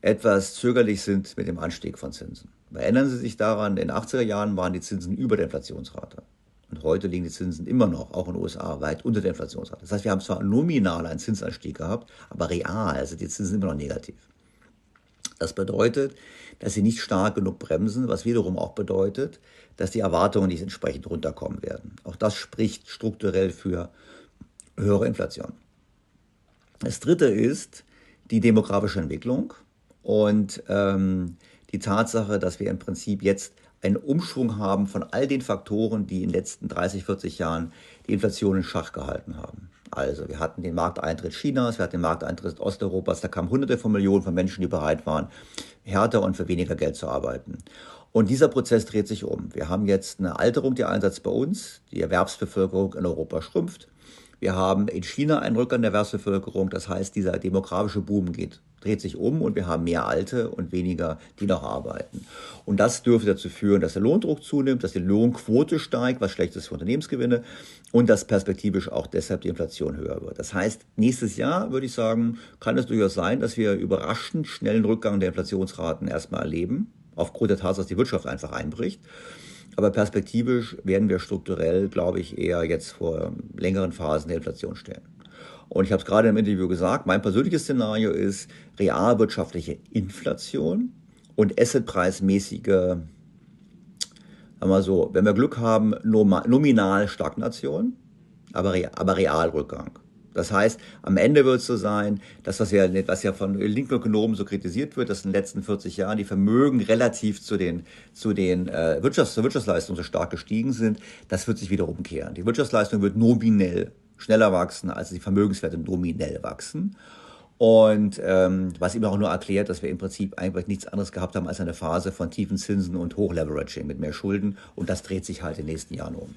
etwas zögerlich sind mit dem Anstieg von Zinsen. Erinnern Sie sich daran, in den 80er Jahren waren die Zinsen über der Inflationsrate. Und heute liegen die Zinsen immer noch, auch in den USA, weit unter der Inflationsrate. Das heißt, wir haben zwar nominal einen Zinsanstieg gehabt, aber real sind die Zinsen immer noch negativ. Das bedeutet, dass sie nicht stark genug bremsen, was wiederum auch bedeutet, dass die Erwartungen nicht entsprechend runterkommen werden. Auch das spricht strukturell für höhere Inflation. Das dritte ist die demografische Entwicklung und ähm, die Tatsache, dass wir im Prinzip jetzt einen Umschwung haben von all den Faktoren, die in den letzten 30, 40 Jahren die Inflation in Schach gehalten haben. Also wir hatten den Markteintritt Chinas, wir hatten den Markteintritt Osteuropas, da kamen hunderte von Millionen von Menschen, die bereit waren, härter und für weniger Geld zu arbeiten. Und dieser Prozess dreht sich um. Wir haben jetzt eine Alterung der Einsatz bei uns, die Erwerbsbevölkerung in Europa schrumpft. Wir haben in China einen Rückgang der Erwerbsbevölkerung, das heißt, dieser demografische Boom geht, dreht sich um und wir haben mehr Alte und weniger, die noch arbeiten. Und das dürfte dazu führen, dass der Lohndruck zunimmt, dass die Lohnquote steigt, was schlecht ist für Unternehmensgewinne und dass perspektivisch auch deshalb die Inflation höher wird. Das heißt, nächstes Jahr würde ich sagen, kann es durchaus sein, dass wir überraschend schnellen Rückgang der Inflationsraten erstmal erleben, aufgrund der Tatsache, dass die Wirtschaft einfach einbricht. Aber perspektivisch werden wir strukturell, glaube ich, eher jetzt vor längeren Phasen der Inflation stehen. Und ich habe es gerade im Interview gesagt, mein persönliches Szenario ist realwirtschaftliche Inflation und assetpreismäßige, sagen wir so, wenn wir Glück haben, nominal Stagnation, aber, aber Realrückgang. Das heißt, am Ende wird es so sein, dass was ja, was ja von linken Ökonomen so kritisiert wird, dass in den letzten 40 Jahren die Vermögen relativ zu den, zu den äh, Wirtschafts-, zur Wirtschaftsleistung so stark gestiegen sind, das wird sich wieder umkehren. Die Wirtschaftsleistung wird nominell schneller wachsen, als die Vermögenswerte nominell wachsen. Und ähm, was eben auch nur erklärt, dass wir im Prinzip eigentlich nichts anderes gehabt haben als eine Phase von tiefen Zinsen und Hochleveraging mit mehr Schulden. Und das dreht sich halt in den nächsten Jahren um.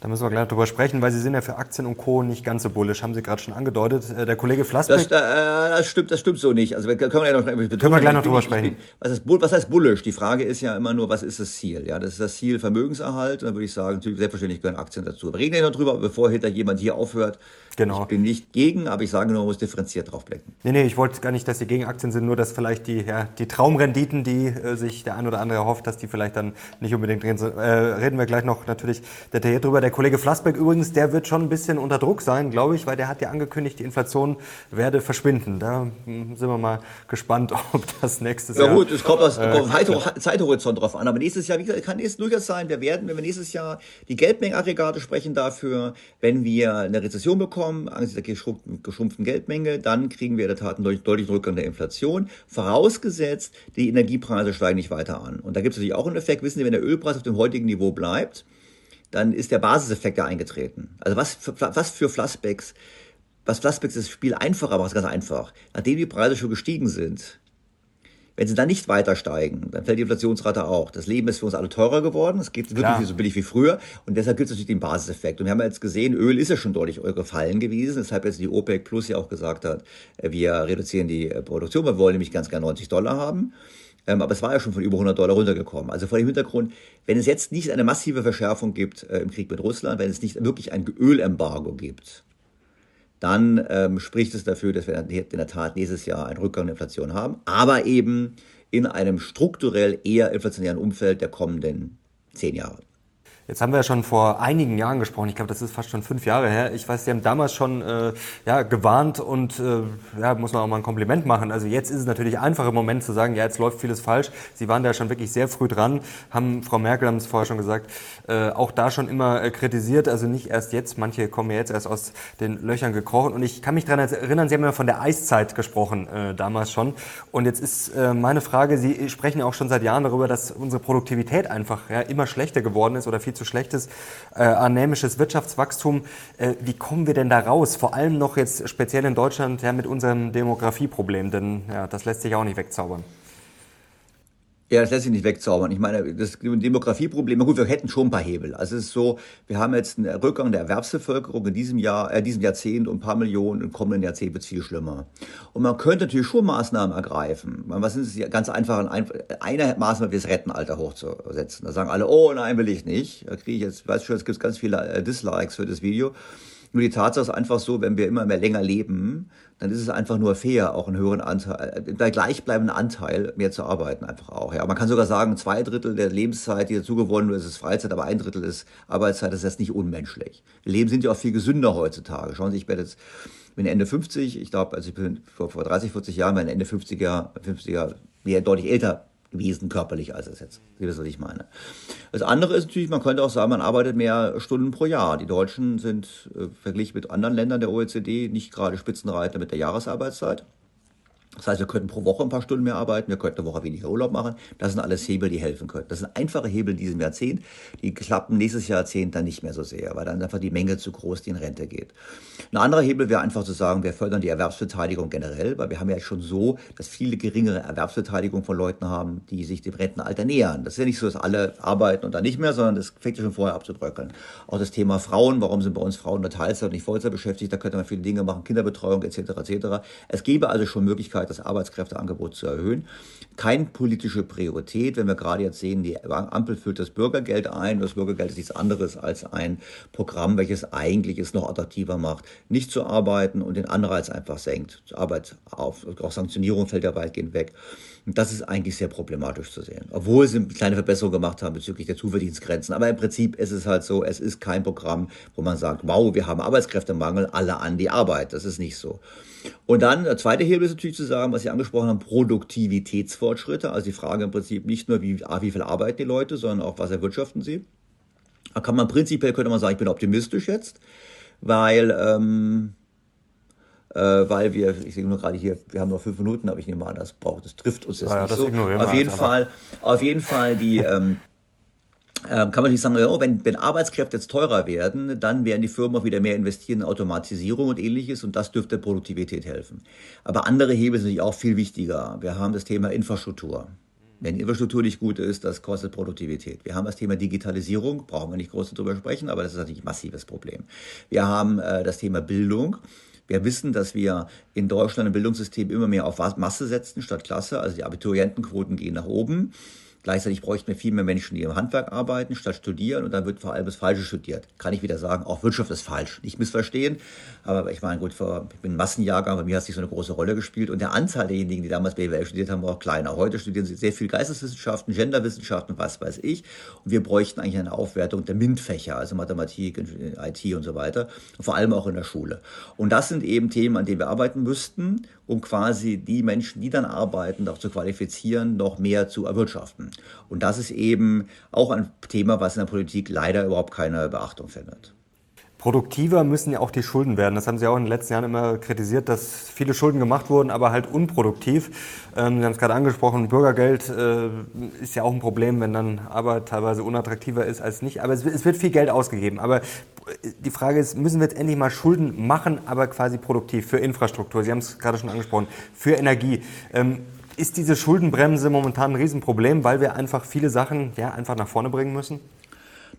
Da müssen wir gleich drüber sprechen, weil Sie sind ja für Aktien und Co. nicht ganz so bullisch, haben Sie gerade schon angedeutet. Äh, der Kollege Flassbeck... Das, äh, das, stimmt, das stimmt so nicht. Also wir können, ja noch, betonen, können wir gleich noch drüber sprechen. Was heißt, was heißt bullisch? Die Frage ist ja immer nur, was ist das Ziel? Ja, das ist das Ziel Vermögenserhalt. Und dann würde ich sagen, natürlich selbstverständlich gehören Aktien dazu. Wir reden ja noch drüber, bevor hinter jemand hier aufhört, Genau. Ich bin nicht gegen, aber ich sage nur, man muss differenziert drauf blicken. Nee, nee, ich wollte gar nicht, dass Sie gegen Aktien sind, nur dass vielleicht die, ja, die Traumrenditen, die äh, sich der ein oder andere erhofft, dass die vielleicht dann nicht unbedingt drin sind. Äh, reden wir gleich noch natürlich detailliert drüber. Der Kollege Flassbeck übrigens, der wird schon ein bisschen unter Druck sein, glaube ich, weil der hat ja angekündigt, die Inflation werde verschwinden. Da hm, sind wir mal gespannt, ob das nächstes ja, Jahr... Ja gut, es kommt aus äh, Zeithorizont drauf an, aber nächstes Jahr, wie gesagt, kann es durchaus sein, wir werden, wenn wir nächstes Jahr, die Geldmengenaggregate sprechen dafür, wenn wir eine Rezession bekommen, bekommen, angesichts der geschrumpften Geldmenge, dann kriegen wir in der Tat einen deutlichen Rückgang der Inflation, vorausgesetzt, die Energiepreise steigen nicht weiter an. Und da gibt es natürlich auch einen Effekt, wissen Sie, wenn der Ölpreis auf dem heutigen Niveau bleibt, dann ist der Basiseffekt ja eingetreten. Also was für, was für Flassbacks, was Flassbacks das Spiel einfacher macht, ist ganz einfach. Nachdem die Preise schon gestiegen sind, wenn sie dann nicht weiter steigen, dann fällt die Inflationsrate auch. Das Leben ist für uns alle teurer geworden. Es geht wirklich nicht so billig wie früher. Und deshalb gibt es natürlich den Basiseffekt. Und wir haben jetzt gesehen, Öl ist ja schon deutlich gefallen gewesen. Deshalb jetzt die OPEC Plus ja auch gesagt hat, äh, wir reduzieren die äh, Produktion. Wir wollen nämlich ganz gerne 90 Dollar haben. Ähm, aber es war ja schon von über 100 Dollar runtergekommen. Also vor dem Hintergrund, wenn es jetzt nicht eine massive Verschärfung gibt äh, im Krieg mit Russland, wenn es nicht wirklich ein Ölembargo gibt, dann ähm, spricht es dafür, dass wir in der Tat nächstes Jahr einen Rückgang der Inflation haben, aber eben in einem strukturell eher inflationären Umfeld der kommenden zehn Jahre. Jetzt haben wir ja schon vor einigen Jahren gesprochen. Ich glaube, das ist fast schon fünf Jahre her. Ich weiß, Sie haben damals schon äh, ja, gewarnt und äh, ja, muss man auch mal ein Kompliment machen. Also jetzt ist es natürlich einfach im Moment zu sagen, ja, jetzt läuft vieles falsch. Sie waren da schon wirklich sehr früh dran, haben, Frau Merkel haben es vorher schon gesagt, äh, auch da schon immer äh, kritisiert. Also nicht erst jetzt, manche kommen ja jetzt erst aus den Löchern gekrochen. Und ich kann mich daran erinnern, Sie haben ja von der Eiszeit gesprochen, äh, damals schon. Und jetzt ist äh, meine Frage, Sie sprechen ja auch schon seit Jahren darüber, dass unsere Produktivität einfach ja, immer schlechter geworden ist oder viel zu zu schlechtes äh, anämisches Wirtschaftswachstum. Äh, wie kommen wir denn da raus? Vor allem noch jetzt speziell in Deutschland ja, mit unserem Demografieproblem, denn ja, das lässt sich auch nicht wegzaubern. Ja, das lässt sich nicht wegzaubern. Ich meine, das Demografieproblem, gut, wir hätten schon ein paar Hebel. Also es ist so, wir haben jetzt einen Rückgang der Erwerbsbevölkerung in diesem Jahr, äh, diesem Jahrzehnt um ein paar Millionen, im kommenden Jahrzehnt wird es viel schlimmer. Und man könnte natürlich schon Maßnahmen ergreifen. Was sind es ganz einfach, eine Maßnahme, das Rettenalter hochzusetzen. Da sagen alle, oh nein, will ich nicht. Da kriege ich jetzt, weiß schon, es gibt ganz viele äh, Dislikes für das Video. Nur die Tatsache ist einfach so, wenn wir immer mehr länger leben, dann ist es einfach nur fair, auch einen höheren Anteil, äh, bei gleichbleibenden Anteil mehr zu arbeiten einfach auch. Ja, man kann sogar sagen, zwei Drittel der Lebenszeit, die dazu gewonnen wird, ist Freizeit, aber ein Drittel ist Arbeitszeit, das ist jetzt nicht unmenschlich. Wir leben sind ja auch viel gesünder heutzutage. Schauen Sie, ich bin jetzt bin Ende 50, ich glaube, also ich bin vor, vor 30, 40 Jahren, mein Ende 50er, 50er, wäre deutlich älter gewesen, körperlich als es jetzt. Sie wissen, was ich meine. Das andere ist natürlich, man könnte auch sagen, man arbeitet mehr Stunden pro Jahr. Die Deutschen sind äh, verglichen mit anderen Ländern der OECD nicht gerade Spitzenreiter mit der Jahresarbeitszeit. Das heißt, wir könnten pro Woche ein paar Stunden mehr arbeiten, wir könnten eine Woche weniger Urlaub machen. Das sind alles Hebel, die helfen können. Das sind einfache Hebel in diesem Jahrzehnt. Die klappen nächstes Jahrzehnt dann nicht mehr so sehr, weil dann einfach die Menge zu groß, die in Rente geht. Ein anderer Hebel wäre einfach zu sagen, wir fördern die Erwerbsbeteiligung generell, weil wir haben ja schon so, dass viele geringere Erwerbsbeteiligung von Leuten haben, die sich dem Rentenalter nähern. Das ist ja nicht so, dass alle arbeiten und dann nicht mehr, sondern das fängt ja schon vorher abzubröckeln. Auch das Thema Frauen, warum sind bei uns Frauen nur Teilzeit und nicht Vollzeit beschäftigt, da könnte man viele Dinge machen, Kinderbetreuung etc. etc. Es gäbe also schon Möglichkeiten, das Arbeitskräfteangebot zu erhöhen. Keine politische Priorität, wenn wir gerade jetzt sehen, die Ampel führt das Bürgergeld ein. Das Bürgergeld ist nichts anderes als ein Programm, welches eigentlich es noch attraktiver macht, nicht zu arbeiten und den Anreiz einfach senkt. Arbeit auf, auch Sanktionierung fällt ja weitgehend weg. Und das ist eigentlich sehr problematisch zu sehen. Obwohl sie eine kleine Verbesserung gemacht haben bezüglich der Zuverdienstgrenzen. Aber im Prinzip ist es halt so, es ist kein Programm, wo man sagt, wow, wir haben Arbeitskräftemangel, alle an die Arbeit. Das ist nicht so. Und dann, der zweite Hebel ist natürlich zu sagen, was Sie angesprochen haben, Produktivitätsfortschritte. Also die Frage im Prinzip nicht nur, wie, wie viel arbeiten die Leute, sondern auch, was erwirtschaften sie. Da kann man prinzipiell, könnte man sagen, ich bin optimistisch jetzt, weil, ähm, äh, weil wir, ich sehe nur gerade hier, wir haben noch fünf Minuten, aber ich nehme an, das braucht, das trifft uns jetzt ja, nicht so. Auf jeden Fall, auf jeden Fall die, ähm, kann man nicht sagen, oh, wenn, wenn Arbeitskräfte jetzt teurer werden, dann werden die Firmen auch wieder mehr investieren in Automatisierung und ähnliches und das dürfte Produktivität helfen. Aber andere Hebel sind natürlich auch viel wichtiger. Wir haben das Thema Infrastruktur. Wenn die Infrastruktur nicht gut ist, das kostet Produktivität. Wir haben das Thema Digitalisierung, brauchen wir nicht groß darüber sprechen, aber das ist natürlich ein massives Problem. Wir haben äh, das Thema Bildung. Wir wissen, dass wir in Deutschland im Bildungssystem immer mehr auf Masse setzen statt Klasse. Also die Abiturientenquoten gehen nach oben. Gleichzeitig bräuchten wir viel mehr Menschen, die im Handwerk arbeiten, statt studieren. Und dann wird vor allem das Falsche studiert. Kann ich wieder sagen, auch Wirtschaft ist falsch. Nicht missverstehen. Aber ich meine, gut, ich bin Massenjahrgang, bei mir hat es nicht so eine große Rolle gespielt. Und der Anzahl derjenigen, die damals BWL studiert haben, war auch kleiner. Heute studieren sie sehr viel Geisteswissenschaften, Genderwissenschaften, was weiß ich. Und wir bräuchten eigentlich eine Aufwertung der MINT-Fächer, also Mathematik, IT und so weiter. Und vor allem auch in der Schule. Und das sind eben Themen, an denen wir arbeiten müssten um quasi die Menschen, die dann arbeiten, auch zu qualifizieren, noch mehr zu erwirtschaften. Und das ist eben auch ein Thema, was in der Politik leider überhaupt keine Beachtung findet. Produktiver müssen ja auch die Schulden werden. Das haben Sie auch in den letzten Jahren immer kritisiert, dass viele Schulden gemacht wurden, aber halt unproduktiv. Ähm, Sie haben es gerade angesprochen, Bürgergeld äh, ist ja auch ein Problem, wenn dann Arbeit teilweise unattraktiver ist als nicht. Aber es, wird viel Geld ausgegeben. Aber äh, die Frage ist, müssen wir jetzt endlich mal Schulden machen, aber quasi produktiv für Infrastruktur? Sie haben es gerade schon angesprochen, für Energie. Ähm, ist diese Schuldenbremse momentan ein Riesenproblem, weil wir einfach viele Sachen ja, einfach nach vorne bringen müssen?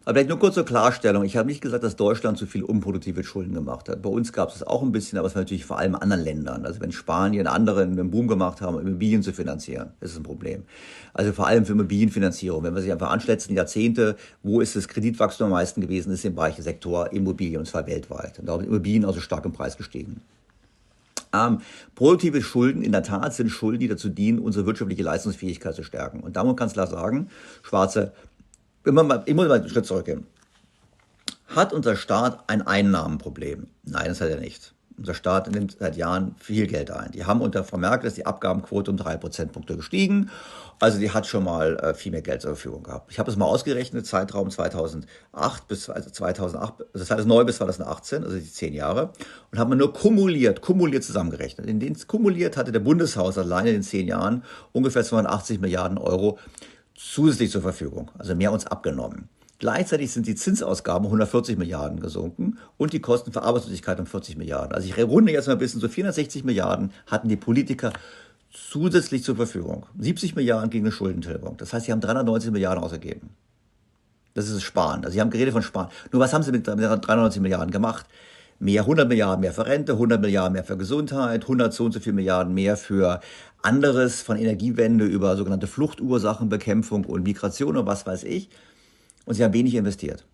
Aber vielleicht nur kurz zur Klarstellung. Ich habe nicht gesagt, dass Deutschland zu viel unproduktive Schulden gemacht hat. Bei uns gab es auch ein bisschen, aber es war natürlich vor allem in anderen Ländern. Also wenn Spanien, andere einen Boom gemacht haben, Immobilien zu finanzieren, ist es ein Problem. Also vor allem für Immobilienfinanzierung. Wenn man sich einfach anschaut, Jahrzehnte, wo ist das Kreditwachstum am meisten gewesen, ist im Bereich Sektor Immobilien, und zwar weltweit. Und da sind Immobilien also stark im Preis gestiegen. Ähm, produktive Schulden in der Tat sind Schulden, die dazu dienen, unsere wirtschaftliche Leistungsfähigkeit zu stärken. Und da muss man ganz klar sagen, schwarze ich muss mal einen Schritt zurückgehen. Hat unser Staat ein Einnahmenproblem? Nein, das hat er nicht. Unser Staat nimmt seit Jahren viel Geld ein. Die haben unter Frau Merkel ist die Abgabenquote um drei Prozentpunkte gestiegen. Also die hat schon mal äh, viel mehr Geld zur Verfügung gehabt. Ich habe es mal ausgerechnet, Zeitraum 2008 bis also 2008, also 2009 bis 2018, also die zehn Jahre, und haben wir nur kumuliert, kumuliert zusammengerechnet. In den kumuliert hatte der Bundeshaushalt alleine in den zehn Jahren ungefähr 280 Milliarden Euro zusätzlich zur Verfügung, also mehr uns abgenommen. Gleichzeitig sind die Zinsausgaben 140 Milliarden gesunken und die Kosten für Arbeitslosigkeit um 40 Milliarden. Also ich runde jetzt mal ein bisschen, so 460 Milliarden hatten die Politiker zusätzlich zur Verfügung. 70 Milliarden gegen eine Schuldentilgung. Das heißt, sie haben 390 Milliarden ausgegeben. Das ist Sparen. Also sie haben geredet von Sparen. Nur was haben sie mit 390 Milliarden gemacht? Mehr 100 Milliarden mehr für Rente, 100 Milliarden mehr für Gesundheit, 100 so und so viele Milliarden mehr für anderes von Energiewende über sogenannte Fluchtursachenbekämpfung und Migration und was weiß ich und sie haben wenig investiert.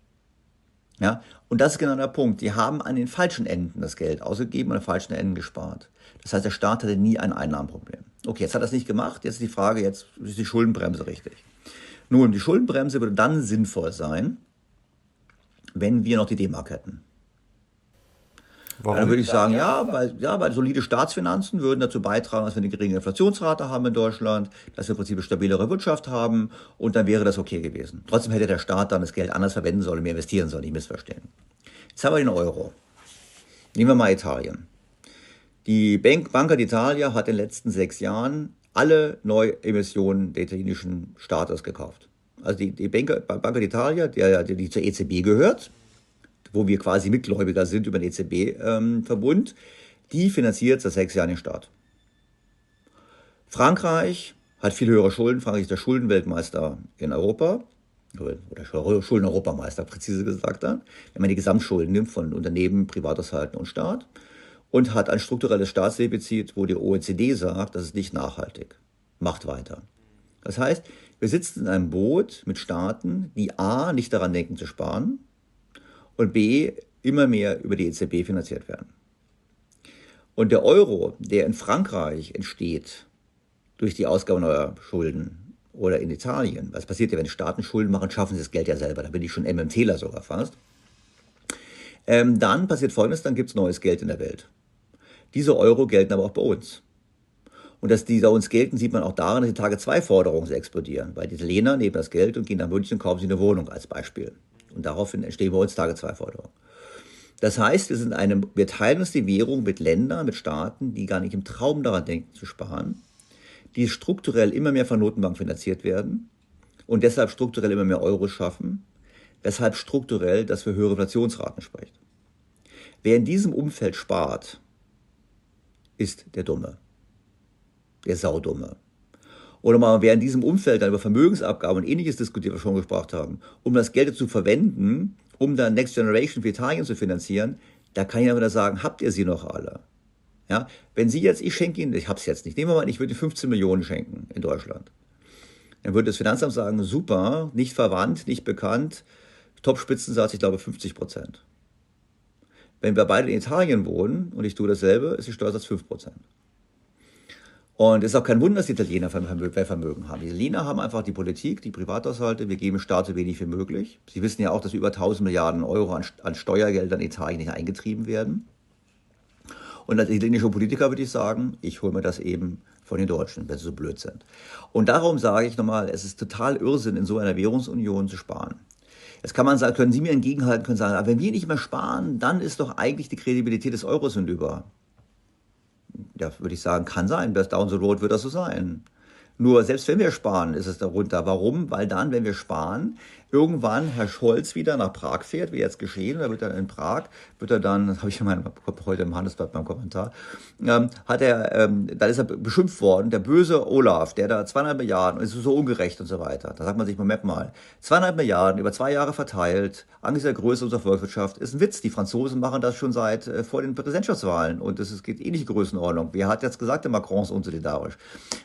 Ja, und das ist genau der Punkt. Die haben an den falschen Enden das Geld ausgegeben und an den falschen Enden gespart. Das heißt, der Staat hatte nie ein Einnahmenproblem. Okay, jetzt hat er das nicht gemacht. Jetzt ist die Frage, jetzt ist die Schuldenbremse richtig. Nun, die Schuldenbremse würde dann sinnvoll sein, wenn wir noch die D-Mark hätten. Warum? Dann würde ich sagen, ja, weil, ja, weil solide Staatsfinanzen würden dazu beitragen, dass wir eine geringe Inflationsrate haben in Deutschland, dass wir im Prinzip eine stabilere Wirtschaft haben und dann wäre das okay gewesen. Trotzdem hätte der Staat dann das Geld anders verwenden sollen, mehr investieren sollen, nicht missverstehen. Jetzt haben wir den Euro. Nehmen wir mal Italien. Die Bank, Banca d'Italia hat in den letzten sechs Jahren alle Neuemissionen der italienischen Staates gekauft. Also die, die Banca, Banca d'Italia, der, die zur EZB gehört, wo wir quasi Mitgläubiger sind über den EZB-Verbund, ähm, die finanziert seit sechs Jahren den Staat. Frankreich hat viel höhere Schulden. Frankreich ist der Schuldenweltmeister in Europa oder Schulden-Europameister, präzise gesagt dann, wenn man die Gesamtschulden nimmt von Unternehmen, Privathaushalten und Staat und hat ein strukturelles Staatsdefizit, wo die OECD sagt, das ist nicht nachhaltig. Macht weiter. Das heißt, wir sitzen in einem Boot mit Staaten, die A, nicht daran denken zu sparen und B, immer mehr über die EZB finanziert werden. Und der Euro, der in Frankreich entsteht durch die Ausgabe neuer Schulden oder in Italien, was passiert ja, wenn Staaten Schulden machen, schaffen sie das Geld ja selber, da bin ich schon MMTler sogar fast, ähm, dann passiert Folgendes, dann gibt es neues Geld in der Welt. Diese Euro gelten aber auch bei uns. Und dass die bei uns gelten, sieht man auch daran, dass die Tage-2-Forderungen explodieren, weil die Italiener nehmen das Geld und gehen nach München und kaufen sie eine Wohnung als Beispiel. Und daraufhin entstehen bei uns Tage-2-Forderungen. Das heißt, wir, sind eine, wir teilen uns die Währung mit Ländern, mit Staaten, die gar nicht im Traum daran denken zu sparen, die strukturell immer mehr von Notenbank finanziert werden und deshalb strukturell immer mehr Euro schaffen, weshalb strukturell das für höhere Inflationsraten spricht. Wer in diesem Umfeld spart, ist der Dumme, der Saudumme oder mal wer in diesem Umfeld dann über Vermögensabgaben und ähnliches diskutiert, was wir schon gesprochen haben, um das Geld zu verwenden, um dann Next Generation für Italien zu finanzieren, da kann ich dann wieder sagen, habt ihr sie noch alle? Ja, wenn Sie jetzt, ich schenke Ihnen, ich habe es jetzt nicht, nehmen wir mal, ich würde 15 Millionen schenken in Deutschland. Dann würde das Finanzamt sagen, super, nicht verwandt, nicht bekannt, Top-Spitzensatz, ich glaube 50 Prozent. Wenn wir beide in Italien wohnen und ich tue dasselbe, ist die Steuersatz 5 Prozent. Und es ist auch kein Wunder, dass die Italiener Vermögen haben. Die Italiener haben einfach die Politik, die Privathaushalte, wir geben Staat so wenig wie möglich. Sie wissen ja auch, dass über 1000 Milliarden Euro an, an Steuergeldern in Italien nicht eingetrieben werden. Und als italienischer Politiker würde ich sagen, ich hole mir das eben von den Deutschen, wenn sie so blöd sind. Und darum sage ich nochmal, es ist total Irrsinn, in so einer Währungsunion zu sparen. Jetzt kann man sagen, können Sie mir entgegenhalten, können sagen, aber wenn wir nicht mehr sparen, dann ist doch eigentlich die Kredibilität des Euros hinüber ja, würde ich sagen, kann sein. Bis down the road wird das so sein. Nur selbst wenn wir sparen, ist es darunter. Warum? Weil dann, wenn wir sparen, irgendwann Herr Scholz wieder nach Prag fährt, wie jetzt geschehen, da wird er in Prag, wird er dann, das habe ich in meinem, heute im Handelsblatt beim Kommentar, ähm, hat er, ähm, dann ist er beschimpft worden, der böse Olaf, der da zweieinhalb Milliarden, ist so ungerecht und so weiter. Da sagt man sich, Moment mal, zweieinhalb Milliarden über zwei Jahre verteilt, angesichts der Größe unserer Volkswirtschaft, ist ein Witz. Die Franzosen machen das schon seit äh, vor den Präsidentschaftswahlen und es geht ähnliche Größenordnung. Wer hat jetzt gesagt, der Macron ist unsolidarisch?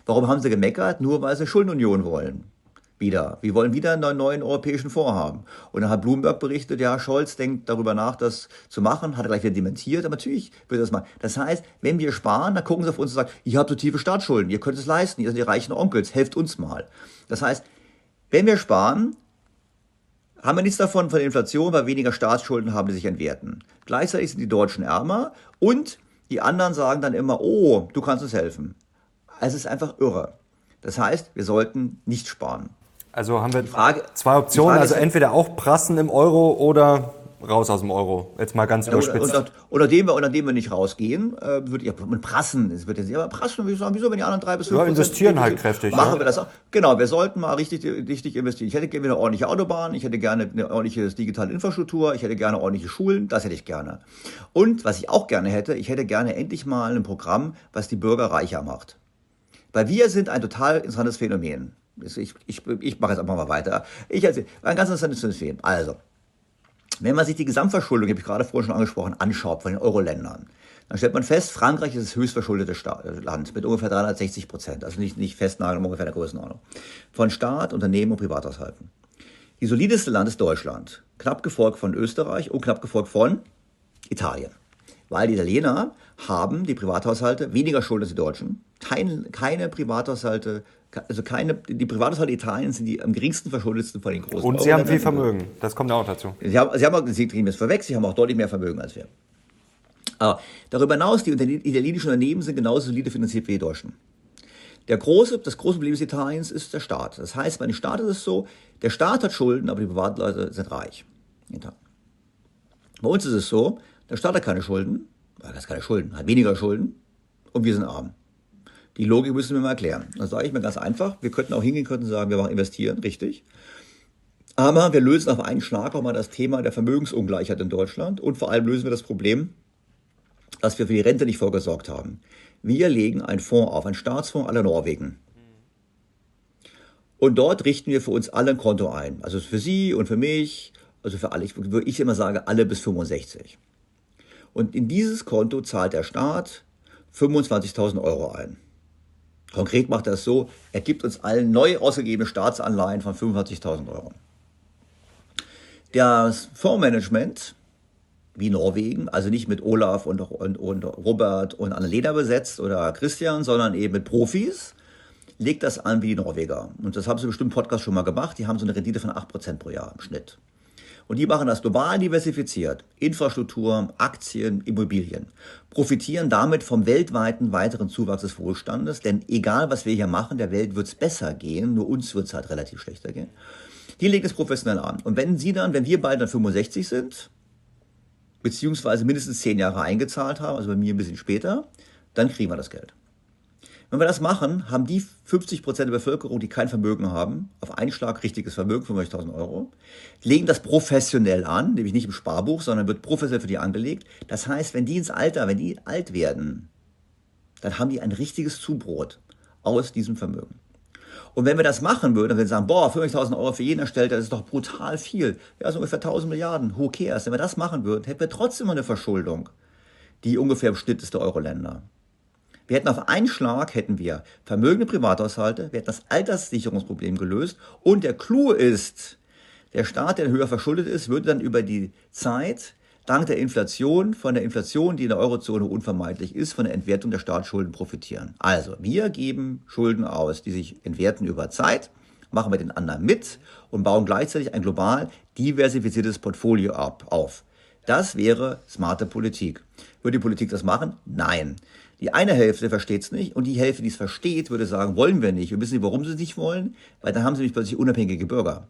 Warum haben sie gemeckert? Nur weil sie Schuldenunion wollen wieder. Wir wollen wieder einen neuen europäischen Fonds haben. Und dann hat Bloomberg berichtet, ja, Scholz denkt darüber nach, das zu machen, hat er gleich wieder dementiert, aber natürlich wird das mal. Das heißt, wenn wir sparen, dann gucken sie auf uns und sagen, ihr habt so tiefe Staatsschulden, ihr könnt es leisten, ihr seid die reichen Onkels, helft uns mal. Das heißt, wenn wir sparen, haben wir nichts davon von der Inflation, weil weniger Staatsschulden haben, die sich entwerten. Gleichzeitig sind die Deutschen ärmer und die anderen sagen dann immer, oh, du kannst uns helfen. Es ist einfach irre. Das heißt, wir sollten nicht sparen. Also haben wir Frage, zwei Optionen, also entweder auch prassen im Euro oder raus aus dem Euro. Jetzt mal ganz überspitzt. Oder, unter, dem wir, unter dem wir nicht rausgehen, äh, würde ich mit prassen, es wird jetzt aber prassen, sagen, wieso, wenn die anderen drei bis fünf ja, investieren halt kräftig. Machen ja. wir das auch. Genau, wir sollten mal richtig, richtig investieren. Ich hätte gerne eine ordentliche Autobahn, ich hätte gerne eine ordentliche digitale Infrastruktur, ich hätte gerne ordentliche Schulen, das hätte ich gerne. Und was ich auch gerne hätte, ich hätte gerne endlich mal ein Programm, was die Bürger reicher macht. Weil wir sind ein total interessantes Phänomen. Ich, ich, ich mache jetzt einfach mal weiter. Ich erzähle, ein ganz interessantes Phänomen. Also, wenn man sich die Gesamtverschuldung, habe ich gerade vorhin schon angesprochen, anschaut von den Euro-Ländern, dann stellt man fest, Frankreich ist das höchstverschuldete Land mit ungefähr 360 Prozent, also nicht, nicht festnageln, ungefähr der Größenordnung, von Staat, Unternehmen und Privathaushalten. Die solideste Land ist Deutschland, knapp gefolgt von Österreich und knapp gefolgt von Italien. Weil die Italiener haben die Privathaushalte weniger Schulden als die Deutschen, keine, keine Privathaushalte also keine, die Privathaushalte Italiens sind die am geringsten verschuldetsten von den großen. Und sie haben viel Vermögen, das kommt auch dazu. Sie haben, sie haben auch, sie kriegen das vorweg, sie haben auch deutlich mehr Vermögen als wir. Aber darüber hinaus, die italienischen Unternehmen sind genauso solide finanziert wie die deutschen. Der große, das große Problem des Italiens ist der Staat. Das heißt, bei den Staat ist es so, der Staat hat Schulden, aber die Privatleute sind reich. Bei uns ist es so, der Staat hat keine Schulden, er hat keine Schulden, hat weniger Schulden und wir sind arm. Die Logik müssen wir mal erklären. Dann sage ich mir ganz einfach, wir könnten auch hingehen, könnten sagen, wir machen investieren, richtig. Aber wir lösen auf einen Schlag auch mal das Thema der Vermögensungleichheit in Deutschland und vor allem lösen wir das Problem, dass wir für die Rente nicht vorgesorgt haben. Wir legen einen Fonds auf, einen Staatsfonds aller Norwegen. Und dort richten wir für uns alle ein Konto ein. Also für Sie und für mich, also für alle, ich würde ich immer sagen, alle bis 65. Und in dieses Konto zahlt der Staat 25.000 Euro ein. Konkret macht er es so, er gibt uns allen neu ausgegebene Staatsanleihen von 45.000 Euro. Das Fondsmanagement, wie Norwegen, also nicht mit Olaf und, und, und Robert und Annalena besetzt oder Christian, sondern eben mit Profis, legt das an wie die Norweger. Und das haben sie bestimmt im Podcast schon mal gemacht. Die haben so eine Rendite von 8% pro Jahr im Schnitt. Und die machen das global diversifiziert. Infrastruktur, Aktien, Immobilien. Profitieren damit vom weltweiten weiteren Zuwachs des Wohlstandes. Denn egal, was wir hier machen, der Welt wird es besser gehen. Nur uns wird es halt relativ schlechter gehen. Die legen es professionell an. Und wenn sie dann, wenn wir beide dann 65 sind, beziehungsweise mindestens 10 Jahre eingezahlt haben, also bei mir ein bisschen später, dann kriegen wir das Geld. Wenn wir das machen, haben die 50 Prozent der Bevölkerung, die kein Vermögen haben, auf einen Schlag richtiges Vermögen, 50.000 Euro, legen das professionell an, nämlich nicht im Sparbuch, sondern wird professionell für die angelegt. Das heißt, wenn die ins Alter, wenn die alt werden, dann haben die ein richtiges Zubrot aus diesem Vermögen. Und wenn wir das machen würden, wenn wir sagen, boah, 50.000 Euro für jeden erstellt, das ist doch brutal viel. Ja, so ungefähr 1.000 Milliarden. Who cares? Wenn wir das machen würden, hätten wir trotzdem eine Verschuldung, die ungefähr im Schnitt ist der Euro-Länder. Wir hätten auf einen Schlag hätten wir vermögende Privathaushalte, wir hätten das Alterssicherungsproblem gelöst und der Clou ist, der Staat, der höher verschuldet ist, würde dann über die Zeit dank der Inflation, von der Inflation, die in der Eurozone unvermeidlich ist, von der Entwertung der Staatsschulden profitieren. Also, wir geben Schulden aus, die sich entwerten über Zeit, machen wir den anderen mit und bauen gleichzeitig ein global diversifiziertes Portfolio ab, auf. Das wäre smarte Politik. Würde die Politik das machen? Nein. Die eine Hälfte versteht es nicht und die Hälfte, die es versteht, würde sagen, wollen wir nicht. Wir wissen nicht, warum sie es nicht wollen, weil dann haben sie nämlich plötzlich unabhängige Bürger.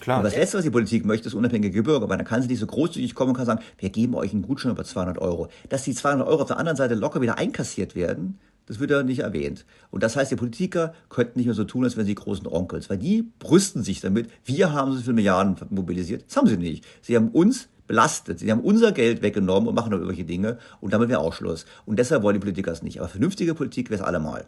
Klar. Und das Letzte, was die Politik möchte, ist unabhängige Bürger, weil dann kann sie nicht so großzügig kommen und kann sagen, wir geben euch einen Gutschein über 200 Euro. Dass die 200 Euro auf der anderen Seite locker wieder einkassiert werden, das wird ja nicht erwähnt. Und das heißt, die Politiker könnten nicht mehr so tun, als wären sie großen Onkels, weil die brüsten sich damit, wir haben so viele Milliarden mobilisiert. Das haben sie nicht. Sie haben uns belastet. Sie haben unser Geld weggenommen und machen noch irgendwelche Dinge und damit wäre Ausschluss. Und deshalb wollen die Politiker es nicht. Aber vernünftige Politik wäre es allemal.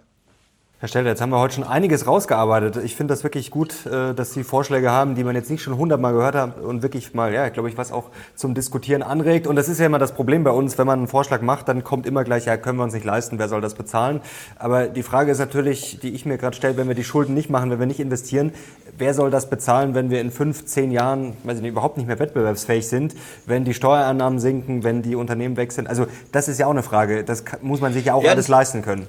Herr Stelter, jetzt haben wir heute schon einiges rausgearbeitet. Ich finde das wirklich gut, äh, dass Sie Vorschläge haben, die man jetzt nicht schon hundertmal gehört hat und wirklich mal, ja, glaube ich, was auch zum Diskutieren anregt. Und das ist ja immer das Problem bei uns, wenn man einen Vorschlag macht, dann kommt immer gleich, ja, können wir uns nicht leisten, wer soll das bezahlen? Aber die Frage ist natürlich, die ich mir gerade stelle, wenn wir die Schulden nicht machen, wenn wir nicht investieren, wer soll das bezahlen, wenn wir in fünf, zehn Jahren, weiß ich nicht, überhaupt nicht mehr wettbewerbsfähig sind, wenn die Steuereinnahmen sinken, wenn die Unternehmen weg sind? Also das ist ja auch eine Frage. Das muss man sich ja auch ja, alles leisten können.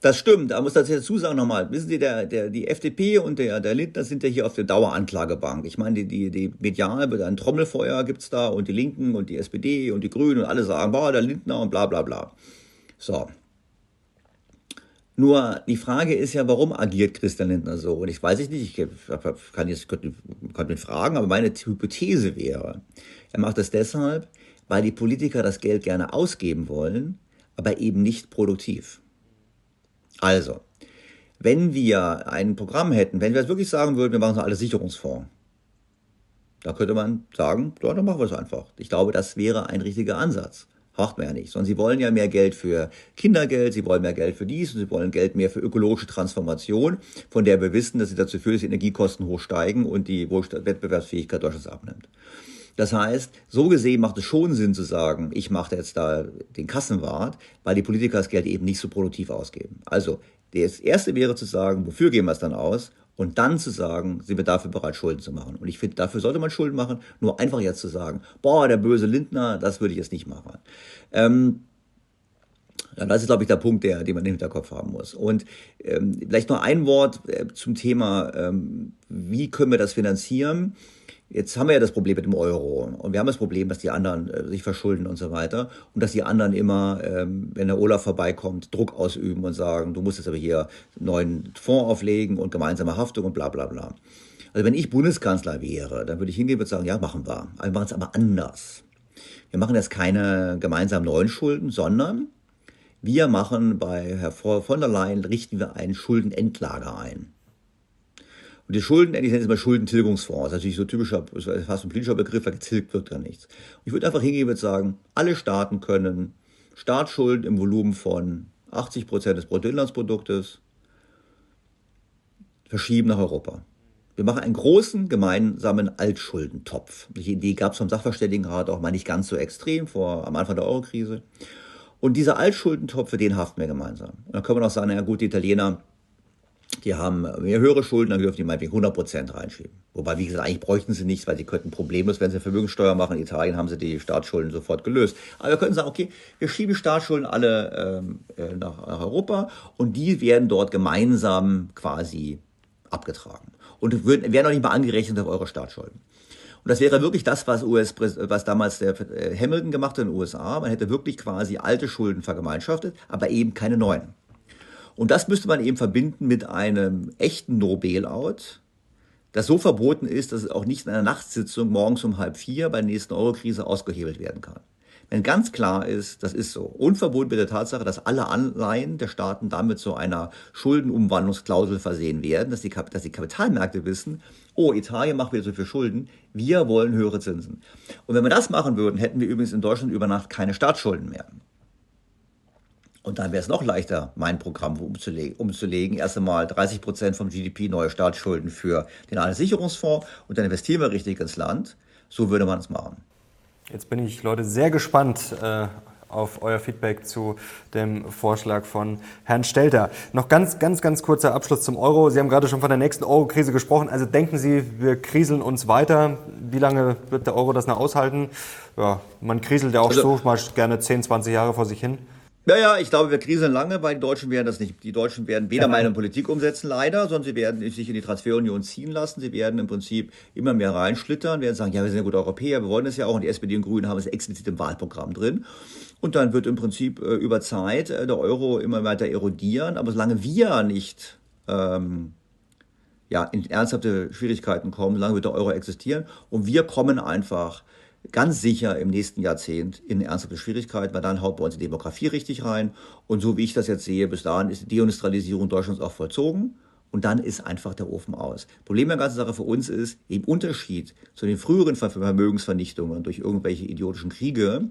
Das stimmt, da muss ich dazu sagen nochmal, wissen Sie, der, der, die FDP und der, der Lindner sind ja hier auf der Daueranklagebank. Ich meine, die, die, die medial ein Trommelfeuer gibt's da und die Linken und die SPD und die Grünen und alle sagen, boah, der Lindner und bla bla bla. So. Nur die Frage ist ja, warum agiert Christian Lindner so? Und ich weiß nicht, ich kann jetzt kann mich fragen, aber meine Hypothese wäre, er macht das deshalb, weil die Politiker das Geld gerne ausgeben wollen, aber eben nicht produktiv. Also, wenn wir ein Programm hätten, wenn wir jetzt wirklich sagen würden, wir machen so alle Sicherungsfonds, da könnte man sagen, ja, dann machen wir es einfach. Ich glaube, das wäre ein richtiger Ansatz. Macht man ja nicht, sondern sie wollen ja mehr Geld für Kindergeld, sie wollen mehr Geld für dies und sie wollen Geld mehr für ökologische Transformation, von der wir wissen, dass sie dazu führt, dass die Energiekosten hochsteigen und die Wettbewerbsfähigkeit Deutschlands abnimmt. Das heißt, so gesehen macht es schon Sinn zu sagen, ich mache jetzt da den Kassenwart, weil die Politiker das Geld eben nicht so produktiv ausgeben. Also das Erste wäre zu sagen, wofür geben wir es dann aus? Und dann zu sagen, sind wir dafür bereit, Schulden zu machen. Und ich finde, dafür sollte man Schulden machen. Nur einfach jetzt zu sagen, boah, der böse Lindner, das würde ich jetzt nicht machen. Ähm, das ist, glaube ich, der Punkt, der, den man im Hinterkopf haben muss. Und ähm, vielleicht noch ein Wort äh, zum Thema, ähm, wie können wir das finanzieren? Jetzt haben wir ja das Problem mit dem Euro und wir haben das Problem, dass die anderen äh, sich verschulden und so weiter und dass die anderen immer, ähm, wenn der Olaf vorbeikommt, Druck ausüben und sagen, du musst jetzt aber hier einen neuen Fonds auflegen und gemeinsame Haftung und bla bla bla. Also wenn ich Bundeskanzler wäre, dann würde ich hingehen und sagen, ja, machen wir. Aber wir machen es aber anders. Wir machen jetzt keine gemeinsamen neuen Schulden, sondern wir machen bei Herr von der Leyen, richten wir ein Schuldenendlager ein. Und die Schulden, ich nenne es mal Schuldentilgungsfonds, das ist natürlich so typischer, fast ein politischer Begriff, weil getilgt wird da nichts. Und ich würde einfach hingehen und sagen, alle Staaten können Staatsschulden im Volumen von 80 Prozent des Bruttoinlandsproduktes verschieben nach Europa. Wir machen einen großen gemeinsamen Altschuldentopf. Die Idee gab es vom Sachverständigenrat auch mal nicht ganz so extrem vor, am Anfang der Eurokrise. Und dieser Altschuldentopf, für den haften wir gemeinsam. Und dann können wir auch sagen, na gut, die Italiener die haben mehr höhere Schulden, dann dürfen die meinetwegen 100 Prozent reinschieben. Wobei, wie gesagt, eigentlich bräuchten sie nichts, weil sie könnten problemlos, wenn sie Vermögenssteuer machen, in Italien haben sie die Staatsschulden sofort gelöst. Aber wir könnten sagen, okay, wir schieben Staatsschulden alle ähm, äh, nach, nach Europa und die werden dort gemeinsam quasi abgetragen. Und würden, werden auch nicht mal angerechnet auf eure Staatsschulden. Und das wäre wirklich das, was, US, was damals der äh, Hamilton gemacht hat in den USA. Man hätte wirklich quasi alte Schulden vergemeinschaftet, aber eben keine neuen. Und das müsste man eben verbinden mit einem echten No-Bailout, das so verboten ist, dass es auch nicht in einer Nachtsitzung morgens um halb vier bei der nächsten Eurokrise ausgehebelt werden kann. Wenn ganz klar ist, das ist so, unverbunden mit der Tatsache, dass alle Anleihen der Staaten damit zu einer Schuldenumwandlungsklausel versehen werden, dass die, dass die Kapitalmärkte wissen, oh, Italien macht wieder so viel Schulden, wir wollen höhere Zinsen. Und wenn wir das machen würden, hätten wir übrigens in Deutschland über Nacht keine Staatsschulden mehr. Und dann wäre es noch leichter, mein Programm umzulegen. umzulegen. Erst einmal 30 Prozent vom GDP neue Staatsschulden für den Sicherungsfonds und dann investieren wir richtig ins Land. So würde man es machen. Jetzt bin ich, Leute, sehr gespannt äh, auf euer Feedback zu dem Vorschlag von Herrn Stelter. Noch ganz, ganz, ganz kurzer Abschluss zum Euro. Sie haben gerade schon von der nächsten Euro-Krise gesprochen. Also denken Sie, wir kriseln uns weiter. Wie lange wird der Euro das noch aushalten? Ja, man kriselt ja auch also, so mal gerne 10, 20 Jahre vor sich hin. Ja, ja, ich glaube, wir kriseln lange, weil die Deutschen werden das nicht. Die Deutschen werden weder ja. meine Politik umsetzen, leider, sondern sie werden sich in die Transferunion ziehen lassen. Sie werden im Prinzip immer mehr reinschlittern, werden sagen, ja, wir sind ja gute Europäer, wir wollen das ja auch. Und die SPD und Grünen haben es explizit im Wahlprogramm drin. Und dann wird im Prinzip äh, über Zeit äh, der Euro immer weiter erodieren. Aber solange wir nicht ähm, ja, in ernsthafte Schwierigkeiten kommen, solange wird der Euro existieren. Und wir kommen einfach ganz sicher im nächsten Jahrzehnt in ernsthafte Schwierigkeiten, weil dann haut bei uns die Demografie richtig rein. Und so wie ich das jetzt sehe, bis dahin ist die Deindustrialisierung Deutschlands auch vollzogen. Und dann ist einfach der Ofen aus. Problem der ganzen Sache für uns ist, im Unterschied zu den früheren Vermögensvernichtungen durch irgendwelche idiotischen Kriege,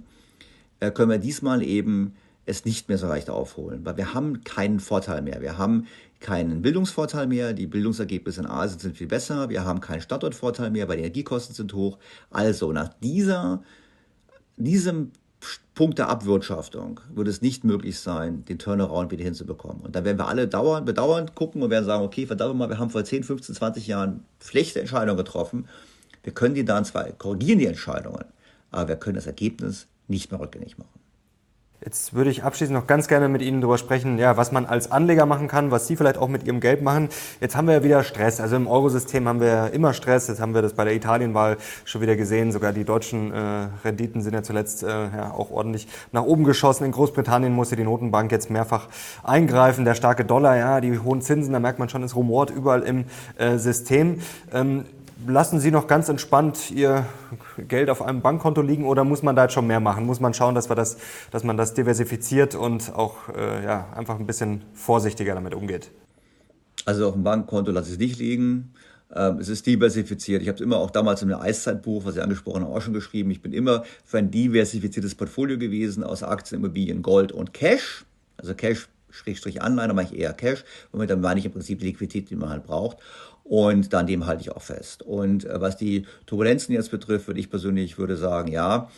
äh, können wir diesmal eben es nicht mehr so leicht aufholen, weil wir haben keinen Vorteil mehr. Wir haben keinen Bildungsvorteil mehr, die Bildungsergebnisse in Asien sind viel besser, wir haben keinen Standortvorteil mehr, weil die Energiekosten sind hoch. Also nach dieser, diesem Punkt der Abwirtschaftung wird es nicht möglich sein, den Turnaround wieder hinzubekommen. Und dann werden wir alle dauernd, bedauernd gucken und werden sagen, okay, verdammt mal, wir haben vor 10, 15, 20 Jahren schlechte Entscheidungen getroffen. Wir können die dann zwar korrigieren, die Entscheidungen, aber wir können das Ergebnis nicht mehr rückgängig machen. Jetzt würde ich abschließend noch ganz gerne mit Ihnen darüber sprechen, ja, was man als Anleger machen kann, was Sie vielleicht auch mit Ihrem Geld machen. Jetzt haben wir ja wieder Stress. Also im Eurosystem haben wir immer Stress. Jetzt haben wir das bei der Italienwahl schon wieder gesehen. Sogar die deutschen äh, Renditen sind ja zuletzt äh, ja, auch ordentlich nach oben geschossen. In Großbritannien musste die Notenbank jetzt mehrfach eingreifen. Der starke Dollar, ja, die hohen Zinsen, da merkt man schon, es rumort überall im äh, System. Ähm, lassen Sie noch ganz entspannt Ihr Geld auf einem Bankkonto liegen oder muss man da jetzt schon mehr machen? Muss man schauen, dass, wir das, dass man das diversifiziert und auch äh, ja, einfach ein bisschen vorsichtiger damit umgeht? Also auf dem Bankkonto lasse ich es nicht liegen. Ähm, es ist diversifiziert. Ich habe es immer auch damals in einem Eiszeitbuch, was Sie angesprochen haben, auch schon geschrieben. Ich bin immer für ein diversifiziertes Portfolio gewesen aus Aktien, Immobilien, Gold und Cash. Also Cash Schrägstrich Anleihen, da mache ich eher Cash, womit dann meine ich im Prinzip die Liquidität, die man halt braucht. Und dann dem halte ich auch fest. Und äh, was die Turbulenzen jetzt betrifft, würde ich persönlich würde sagen, ja,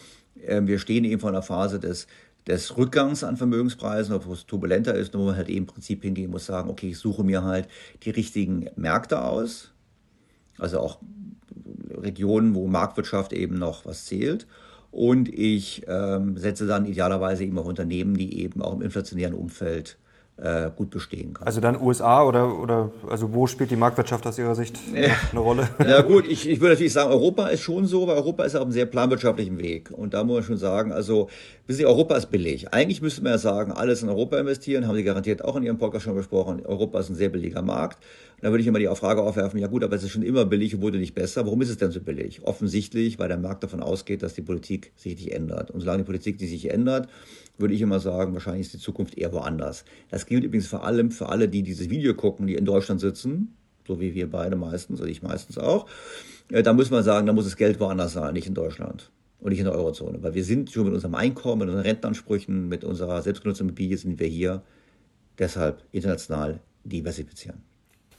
äh, wir stehen eben vor einer Phase des, des Rückgangs an Vermögenspreisen, wo es turbulenter ist, wo man halt eben im Prinzip hingehen muss, sagen, okay, ich suche mir halt die richtigen Märkte aus. Also auch Regionen, wo Marktwirtschaft eben noch was zählt. Und ich ähm, setze dann idealerweise eben auch Unternehmen, die eben auch im inflationären Umfeld äh, gut bestehen kann. Also dann USA oder, oder also wo spielt die Marktwirtschaft aus Ihrer Sicht ja. eine Rolle? Ja gut, ich, ich würde natürlich sagen, Europa ist schon so, weil Europa ist auf einem sehr planwirtschaftlichen Weg. Und da muss man schon sagen, also wissen Sie, Europa ist billig. Eigentlich müsste man ja sagen, alles in Europa investieren, haben Sie garantiert auch in Ihrem Podcast schon besprochen. Europa ist ein sehr billiger Markt. Und da würde ich immer die Frage aufwerfen, ja gut, aber es ist schon immer billig und wurde nicht besser. Warum ist es denn so billig? Offensichtlich, weil der Markt davon ausgeht, dass die Politik sich nicht ändert. Und solange die Politik die sich ändert, würde ich immer sagen, wahrscheinlich ist die Zukunft eher woanders. Das gilt übrigens vor allem für alle, die dieses Video gucken, die in Deutschland sitzen, so wie wir beide meistens, oder ich meistens auch. Äh, da muss man sagen, da muss das Geld woanders sein, nicht in Deutschland und nicht in der Eurozone. Weil wir sind schon mit unserem Einkommen, mit unseren Rentenansprüchen, mit unserer selbstgenutzten Immobilie sind wir hier deshalb international diversifizieren.